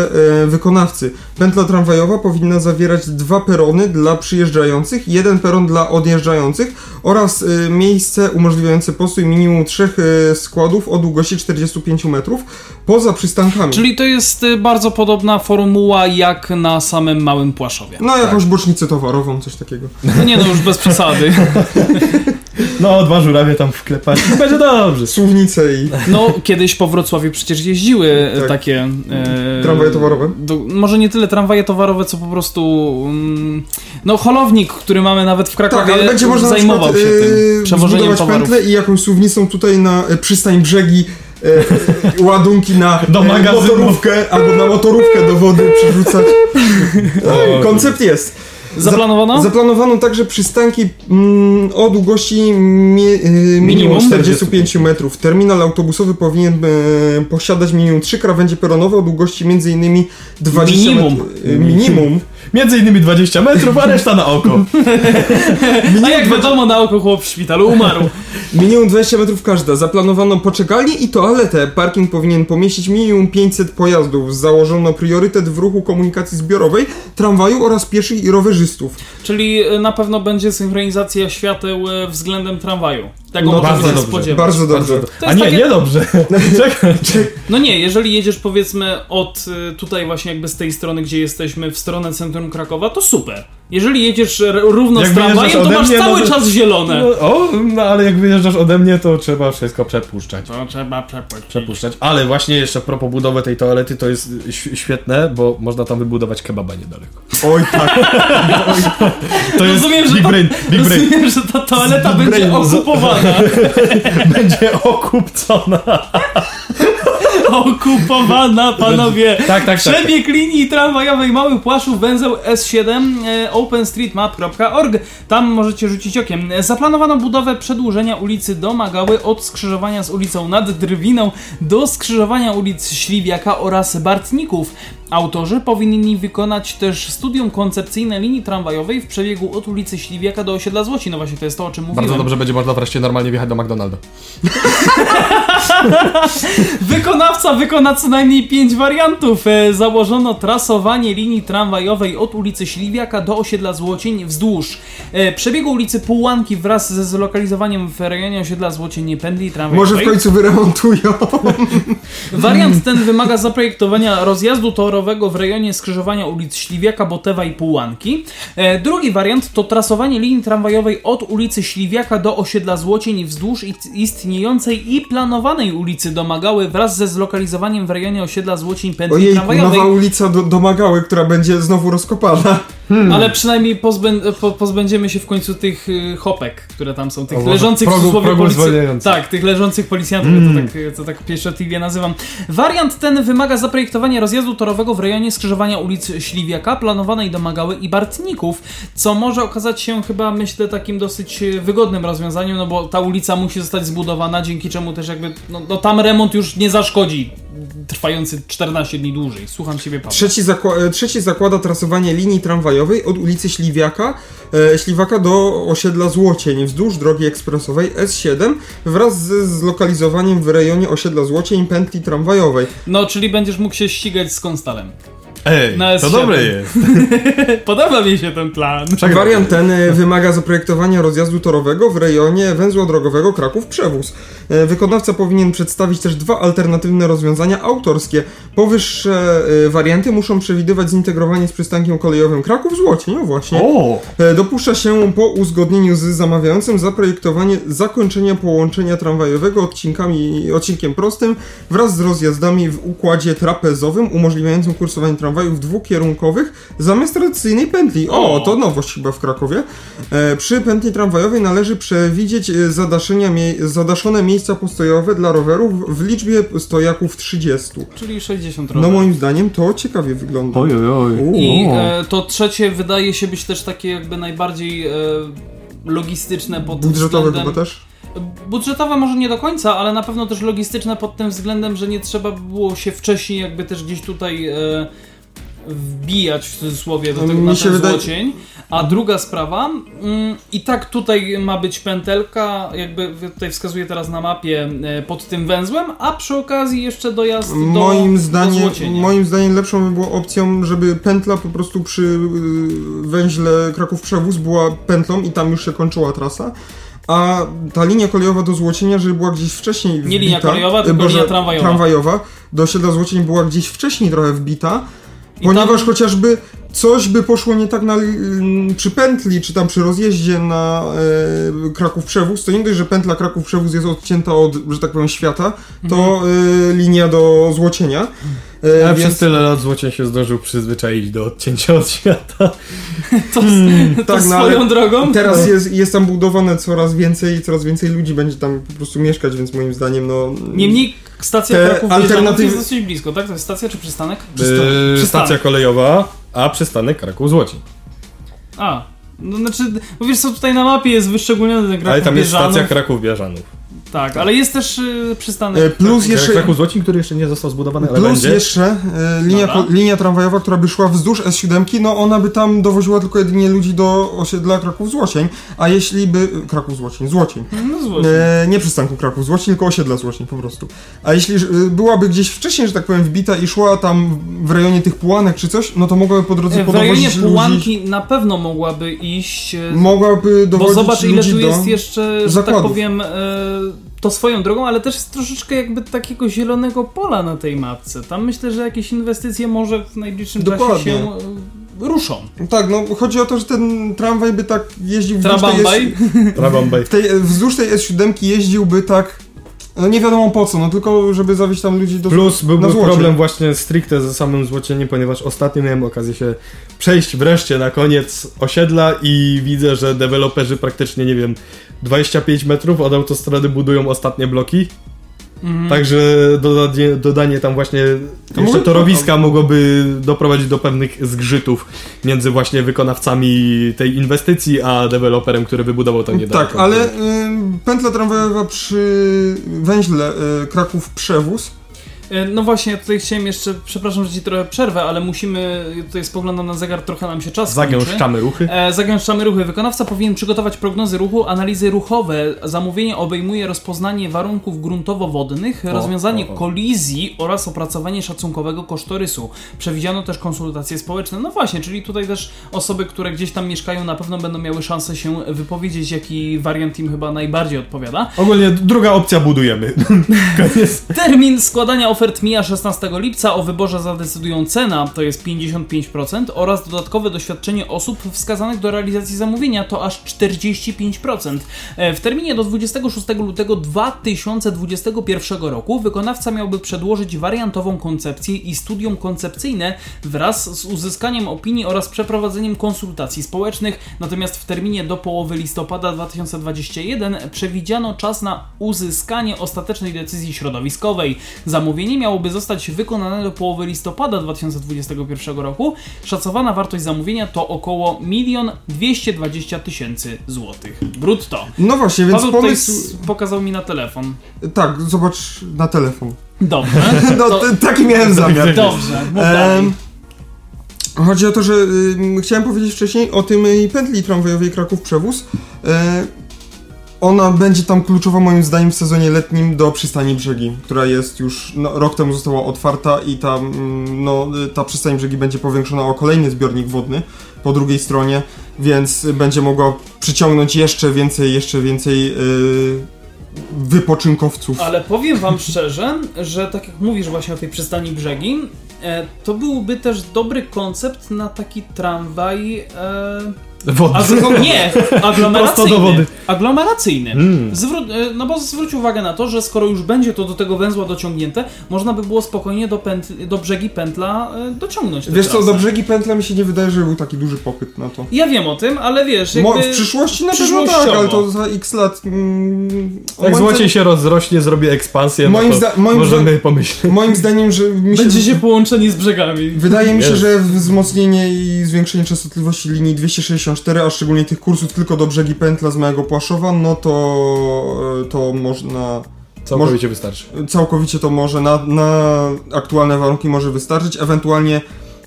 e, wykonawcy. Pętla tramwajowa powinna zawierać dwa perony dla przyjeżdżających, jeden peron dla odjeżdżających oraz e, miejsce umożliwiające postój minimum trzech e, składów o długości 45 metrów poza przystankami. Czyli to jest e, bardzo podobna formuła jak na samym Małym Płaszowie. No, jakąś bocznicę towarową, coś takiego. No nie no, już bez przesady. No, dwa żurawie tam wklepać. Będzie dobrze. Słównice i No, kiedyś po Wrocławiu przecież jeździły e, Tak. takie... E, tramwaje towarowe. Do, może nie tyle tramwaje towarowe, co po prostu... Mm, no, holownik, który mamy nawet w Krakowie, Tak, ale będzie można na zajmował przykład, się tym yy, przewożeniem towarów. pętlę i jakąś suwnicą tutaj na e, przystań brzegi e, ładunki na Do e, magazynu. motorówkę albo na motorówkę do wody przerzucać. O, Koncept jest. Zaplanowano? Zaplanowano także przystanki mm, o długości mi, y, minimum, Minimum 45 metrów. Terminal autobusowy powinien e, posiadać minimum 3 krawędzie peronowe o długości m.in. 20 Minimum. Y, minimum. Między innymi 20 metrów, a reszta na oko. A jak wiadomo, na oko chłop w szpitalu umarł. Minimum 20 metrów każda. Zaplanowano poczekalnię i toaletę. Parking powinien pomieścić minimum 500 pojazdów. Założono priorytet w ruchu komunikacji zbiorowej, tramwaju oraz pieszych i rowerzystów. Czyli e, na pewno będzie synchronizacja świateł e, względem tramwaju. Tego No, bardzo się dobrze, spodziewać. Bardzo dobrze. A nie, takie- nie dobrze. Czekaj, czekaj. No nie, jeżeli jedziesz powiedzmy od y, tutaj właśnie jakby z tej strony, gdzie jesteśmy, w stronę centrum Krakowa, to super. Jeżeli jedziesz równo Jak z tramwajem, to masz mnie, no cały to- czas zielone. No, o, no ale jak wyjeżdżasz ode mnie, to trzeba wszystko przepuszczać. To trzeba przepuścić. Przepuszczać. Ale właśnie jeszcze a propos budowy tej toalety, to jest świetne, bo można tam wybudować kebaba niedaleko. Oj tak. To jest Rozumiem, że big brain, big brain. Rozumiem, że ta toaleta Big będzie brain. okupowana. Będzie okupcona. okupowana, panowie. Tak, tak, tak. Przebieg linii tramwajowej Mały Płaszów, węzeł S7, e, openstreetmap.org. Tam możecie rzucić okiem. Zaplanowano budowę przedłużenia ulicy Domagały od skrzyżowania z ulicą Nad Drwiną do skrzyżowania ulic Śliwiaka oraz Bartników. Autorzy powinni wykonać też studium koncepcyjne linii tramwajowej w przebiegu od ulicy Śliwiaka do osiedla Złoci. No właśnie, to jest to, o czym mówiłem. Bardzo dobrze będzie można wreszcie normalnie wjechać do McDonalda. Wykonawca wykona co najmniej 5 wariantów. E, Założono trasowanie linii tramwajowej od ulicy Śliwiaka do osiedla Złocień wzdłuż e, przebiegu ulicy Półłanki wraz ze zlokalizowaniem w rejonie osiedla Złocień pętli tramwajowej. Może w końcu wyremontują. Wariant ten wymaga zaprojektowania rozjazdu torowego w rejonie skrzyżowania ulic Śliwiaka, Botewa i Półłanki. E, drugi wariant to trasowanie linii tramwajowej od ulicy Śliwiaka do osiedla Złocień wzdłuż ist- istniejącej i planowanej ulicy Domagały wraz ze zlokalizowaniem w rejonie osiedla Złocień pętli Ojej, tramwajowej. nowa ulica do, domagały, która będzie znowu rozkopana. Ale przynajmniej pozbę, po, pozbędziemy się w końcu tych y, hopek, które tam są, tych O, leżących w cudzysłowie progów policy- zwalniających. Tak, tych leżących policjantów, ja to tak, to tak pieszczotliwie nazywam. Wariant ten wymaga zaprojektowania rozjazdu torowego w rejonie skrzyżowania ulic Śliwiaka, planowanej do Magały i Bartników, co może okazać się chyba, myślę, takim dosyć y, wygodnym rozwiązaniem, no bo ta ulica musi zostać zbudowana, dzięki czemu też jakby, no, no tam remont już nie zaszkodzi trwający 14 dni dłużej. Słucham siebie, Paweł. Trzeci, zakła- e, trzeci zakłada trasowanie linii tramwajowej od ulicy Śliwiaka, e, Śliwaka do osiedla Złocień wzdłuż drogi ekspresowej S7 wraz ze zlokalizowaniem w rejonie osiedla Złocień pętli tramwajowej. No, czyli będziesz mógł się ścigać z Konstalem. Ej, Na to S7. dobre jest. Podoba mi się ten plan. Wariant ten wymaga zaprojektowania rozjazdu torowego w rejonie węzła drogowego Kraków-Przewóz. E, Wykonawca powinien przedstawić też dwa alternatywne rozwiązania autorskie. Powyższe e, warianty muszą przewidywać zintegrowanie z przystankiem kolejowym Kraków-Złocień, no właśnie. O! E, Dopuszcza się po uzgodnieniu z zamawiającym zaprojektowanie zakończenia połączenia tramwajowego odcinkami, odcinkiem prostym wraz z rozjazdami w układzie trapezowym umożliwiającym kursowanie tramwajów dwukierunkowych zamiast tradycyjnej pętli. O, to nowość chyba w Krakowie. E, Przy pętli tramwajowej należy przewidzieć e, zadaszenia, mie- zadaszone miejsca postojowe dla rowerów w liczbie stojaków 30. Czyli 60 No rower. moim zdaniem to ciekawie wygląda. Oj, oj, oj. I e, to trzecie wydaje się być też takie jakby najbardziej e, logistyczne pod Budżetowe względem... chyba też? Budżetowe może nie do końca, ale na pewno też logistyczne pod tym względem, że nie trzeba było się wcześniej jakby też gdzieś tutaj e, wbijać w cudzysłowie do No, tego, na ten wydaje- złocień. A druga sprawa, mm, i tak tutaj ma być pętelka, jakby tutaj wskazuje teraz na mapie e, pod tym węzłem, a przy okazji jeszcze dojazd do, Moim do zdaniem, złocienia. moim zdaniem lepszą by było opcją, żeby pętla po prostu przy y, węźle Kraków-Przewóz była pętlą i tam już się kończyła trasa. A ta linia kolejowa do Złocienia, żeby była gdzieś wcześniej wbita, Nie linia kolejowa, y, tylko Boże, linia tramwajowa. tramwajowa do osiedla Złocień była gdzieś wcześniej trochę wbita, ponieważ tam- chociażby coś by poszło nie tak na, przy pętli, czy tam przy rozjeździe na y, Kraków-Przewóz, to nie dość, że pętla Kraków-Przewóz jest odcięta od, że tak powiem, świata, to y, linia do Złocienia. Y, Ja więc- przez tyle lat złocień się zdążył przyzwyczaić do odcięcia od świata. To, to tak, no, swoją ale drogą. Teraz jest, jest tam budowane coraz więcej i coraz więcej ludzi będzie tam po prostu mieszkać, więc moim zdaniem no... Niemniej stacja Kraków alternatywy- jest dosyć blisko, tak? To jest stacja czy przystanek? Yy, Przystanek. stacja kolejowa, a przystanek Kraków Złocień. A, no znaczy, bo wiesz co, tutaj na mapie jest wyszczególniony ten Kraków Ale tam jest Bieżanów. stacja Kraków Bieżanów. Tak, ale jest też y, przystanek. E, Plus jeszcze, Kraków Złocień, który jeszcze nie został zbudowany, ale plus będzie. jeszcze e, linia, linia tramwajowa, która by szła wzdłuż S7, no ona by tam dowoziła tylko jedynie ludzi do osiedla Kraków-Złocień, a jeśli by... Kraków-Złocień, Złocień. No złość. E, nie przystanku Kraków Złocień, tylko osiedla Złocień po prostu. A jeśli e, byłaby gdzieś wcześniej, że tak powiem, wbita i szła tam w rejonie tych Pułanek czy coś, no to mogłaby po drodze W rejonie podowozić ludzi... Pułanki na pewno mogłaby iść, e, Mogłaby bo dowozić zobacz ile tu jest jeszcze, że tak powiem, e, to swoją drogą, ale też jest troszeczkę jakby takiego zielonego pola na tej mapce. Tam myślę, że jakieś inwestycje może w najbliższym czasie Dokładnie. się e, ruszą. Tak, no chodzi o to, że ten tramwaj by tak jeździł wzdłuż tej, Trabambaj. S... Wzdłuż tej S7 jeździłby tak, no nie wiadomo po co, no tylko żeby zawieźć tam ludzi do Plus byłby problem właśnie stricte ze samym złocieniem, ponieważ ostatnio miałem okazję się przejść wreszcie na koniec osiedla i widzę, że deweloperzy praktycznie, nie wiem, 25 metrów od autostrady budują ostatnie bloki. Mhm. Także dodanie, dodanie tam właśnie jeszcze mogę- torowiska mogłoby doprowadzić do pewnych zgrzytów między właśnie wykonawcami tej inwestycji, a deweloperem, który wybudował to niedaleko. Tak, ale y, pętla tramwajowa przy węźle y, Kraków-Przewóz E, No właśnie, ja tutaj chciałem jeszcze, przepraszam, że ci trochę przerwę, ale musimy, tutaj spoglądam na zegar, trochę nam się czas. Zagęszczamy ruchy. E, zagęszczamy ruchy. Wykonawca powinien przygotować prognozy ruchu, analizy ruchowe. Zamówienie obejmuje rozpoznanie warunków gruntowo-wodnych, rozwiązanie o, o. kolizji oraz opracowanie szacunkowego kosztorysu. Przewidziano też konsultacje społeczne. No właśnie, czyli tutaj też osoby, które gdzieś tam mieszkają, na pewno będą miały szansę się wypowiedzieć, jaki wariant im chyba najbardziej odpowiada. Ogólnie druga opcja budujemy. Termin składania ofert mija 16 lipca, o wyborze zadecydują cena, to jest 55%, oraz dodatkowe doświadczenie osób wskazanych do realizacji zamówienia, to aż 45%. E, W terminie do 26 lutego 2021 roku wykonawca miałby przedłożyć wariantową koncepcję i studium koncepcyjne wraz z uzyskaniem opinii oraz przeprowadzeniem konsultacji społecznych, natomiast w terminie do połowy listopada 2021 przewidziano czas na uzyskanie ostatecznej decyzji środowiskowej. Zamówienie miałoby zostać wykonane do połowy listopada 2021 roku. Szacowana wartość zamówienia to około 1 220 tysięcy złotych brutto. No właśnie, więc Paweł pomysł... pokazał mi na telefon. Tak, zobacz na telefon. Dobrze. No, To- taki miałem zamiar. Dobrze, Chodzi o to, że ym, chciałem powiedzieć wcześniej o tym y, pętli tramwajowej Kraków-Przewóz. E, ona będzie tam kluczowa moim zdaniem w sezonie letnim do przystani Brzegi, która jest już no, rok temu została otwarta i tam mm, no, ta przystań Brzegi będzie powiększona o kolejny zbiornik wodny po drugiej stronie, więc będzie mogła przyciągnąć jeszcze więcej, jeszcze więcej y, wypoczynkowców. Ale powiem wam szczerze, że tak jak mówisz właśnie o tej przystani brzegi, e, to byłby też dobry koncept na taki tramwaj. E, Wody. aglo- nie, aglomeracyjny. Prosto do wody. Aglomeracyjny. Mm. Zwró- e, no bo zwróć uwagę na to, że skoro już będzie to do tego węzła dociągnięte, można by było spokojnie do, pętl- do brzegi pętla e, dociągnąć. Wiesz co, trasę. do brzegi pętla mi się nie wydaje, że był taki duży popyt na to. Ja wiem o tym, ale wiesz, Mo- jakby... w przyszłości na pewno tak, ale to za x lat. Mm, Jak zdaniem- się rozrośnie, zrobi ekspansję, Moim no to zda- moim możemy zda- pomyśleć. Moim zdaniem, że mi się, Będziecie połączeni z brzegami. wydaje mi się, że wzmocnienie i zwiększenie częstotliwości linii 264, a szczególnie tych kursów tylko do brzegi pętla z małego Płaszowa, no to to można Całkowicie wystarczy. całkowicie to może na, na aktualne warunki może wystarczyć, ewentualnie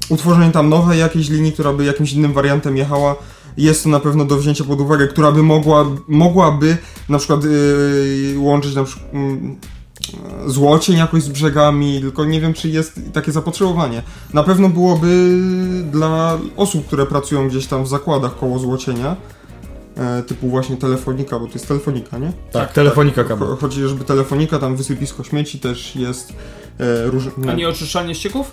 utworzenie tam nowej jakiejś linii, która by jakimś innym wariantem jechała, jest to na pewno do wzięcia pod uwagę, która by mogła, mogłaby na przykład yy, łączyć na przykład mm, Złocień jakoś z brzegami, tylko nie wiem, czy jest takie zapotrzebowanie. Na pewno byłoby dla osób, które pracują gdzieś tam w zakładach koło Złocienia, e, typu właśnie telefonika, bo to jest telefonika, nie? Tak, telefonika kabel. Cho- Chodzi, żeby telefonika, tam wysypisko śmieci też jest e, róż... A nie oczyszczalnie ścieków?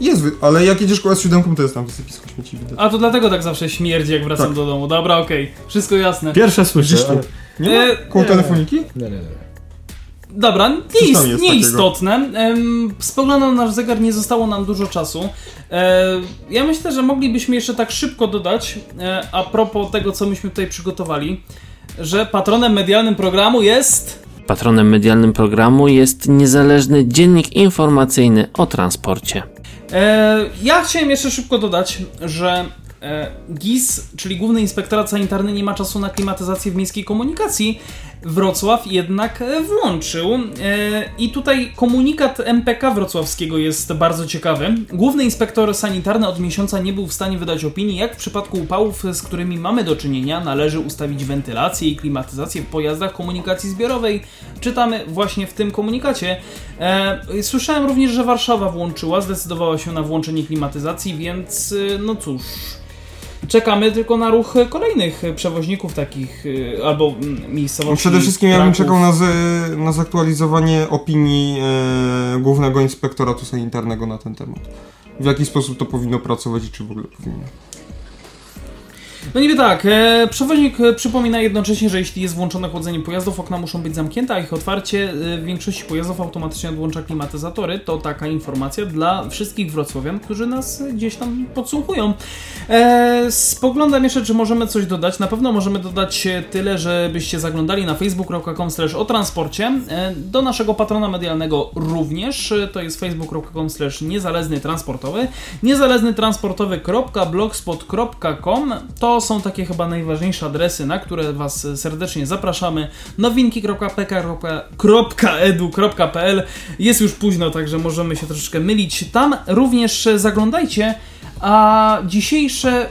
Jest, ale jak jedziesz koło S7, to jest tam wysypisko śmieci widać. A to dlatego tak zawsze śmierdzi, jak wracam Tak. do domu. Dobra, okej. Wszystko jasne. Pierwsze tu. ale... Nie ma? E, Koło nie. telefoniki? Nie, nie, nie. Dobra, nie ist, jest nieistotne. Spoglądam na nasz zegar, nie zostało nam dużo czasu. E, ja myślę, że moglibyśmy jeszcze tak szybko dodać, e, a propos tego, co myśmy tutaj przygotowali, że patronem medialnym programu jest... Patronem medialnym programu jest niezależny dziennik informacyjny o transporcie. E, ja chciałem jeszcze szybko dodać, że GIS, czyli Główny Inspektorat Sanitarny, nie ma czasu na klimatyzację w miejskiej komunikacji. Wrocław jednak e, włączył. E, I tutaj komunikat MPK wrocławskiego jest bardzo ciekawy. Główny inspektor sanitarny od miesiąca nie był w stanie wydać opinii, jak w przypadku upałów, z którymi mamy do czynienia, należy ustawić wentylację i klimatyzację w pojazdach komunikacji zbiorowej. Czytamy właśnie w tym komunikacie. E, słyszałem również, że Warszawa włączyła, zdecydowała się na włączenie klimatyzacji, więc no cóż. Czekamy tylko na ruch kolejnych przewoźników takich, e, albo mm, miejscowości. Przede wszystkim ja bym czekał na, z, na zaktualizowanie opinii e, Głównego Inspektoratu Sanitarnego na ten temat. W jaki sposób to powinno pracować i czy w ogóle powinno. No niby tak, e, przewoźnik e, przypomina jednocześnie, że jeśli jest włączone chłodzenie pojazdów, okna muszą być zamknięte, a ich otwarcie e, w większości pojazdów automatycznie odłącza klimatyzatory. To taka informacja dla wszystkich wrocławian, którzy nas gdzieś tam podsłuchują. E, spoglądam jeszcze, czy możemy coś dodać. Na pewno możemy dodać tyle, żebyście zaglądali na facebook.com o transporcie. E, do naszego patrona medialnego również, e, to jest facebook.com niezależny transportowy. Niezależny transportowy.blogspot.com to są takie chyba najważniejsze adresy, na które Was serdecznie zapraszamy. nowinki.pk.edu.pl Jest już późno, także możemy się troszeczkę mylić. Tam również zaglądajcie, a dzisiejsze,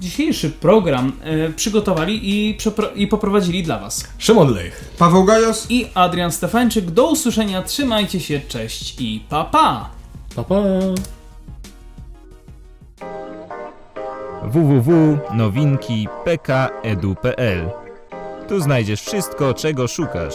dzisiejszy program e, przygotowali i, i poprowadzili dla Was. Szymon Lech. Paweł Gajos? I Adrian Stefańczyk. Do usłyszenia, trzymajcie się, cześć i pa pa! Pa, pa. www.nowinki.pk.edu.pl Tu znajdziesz wszystko, czego szukasz.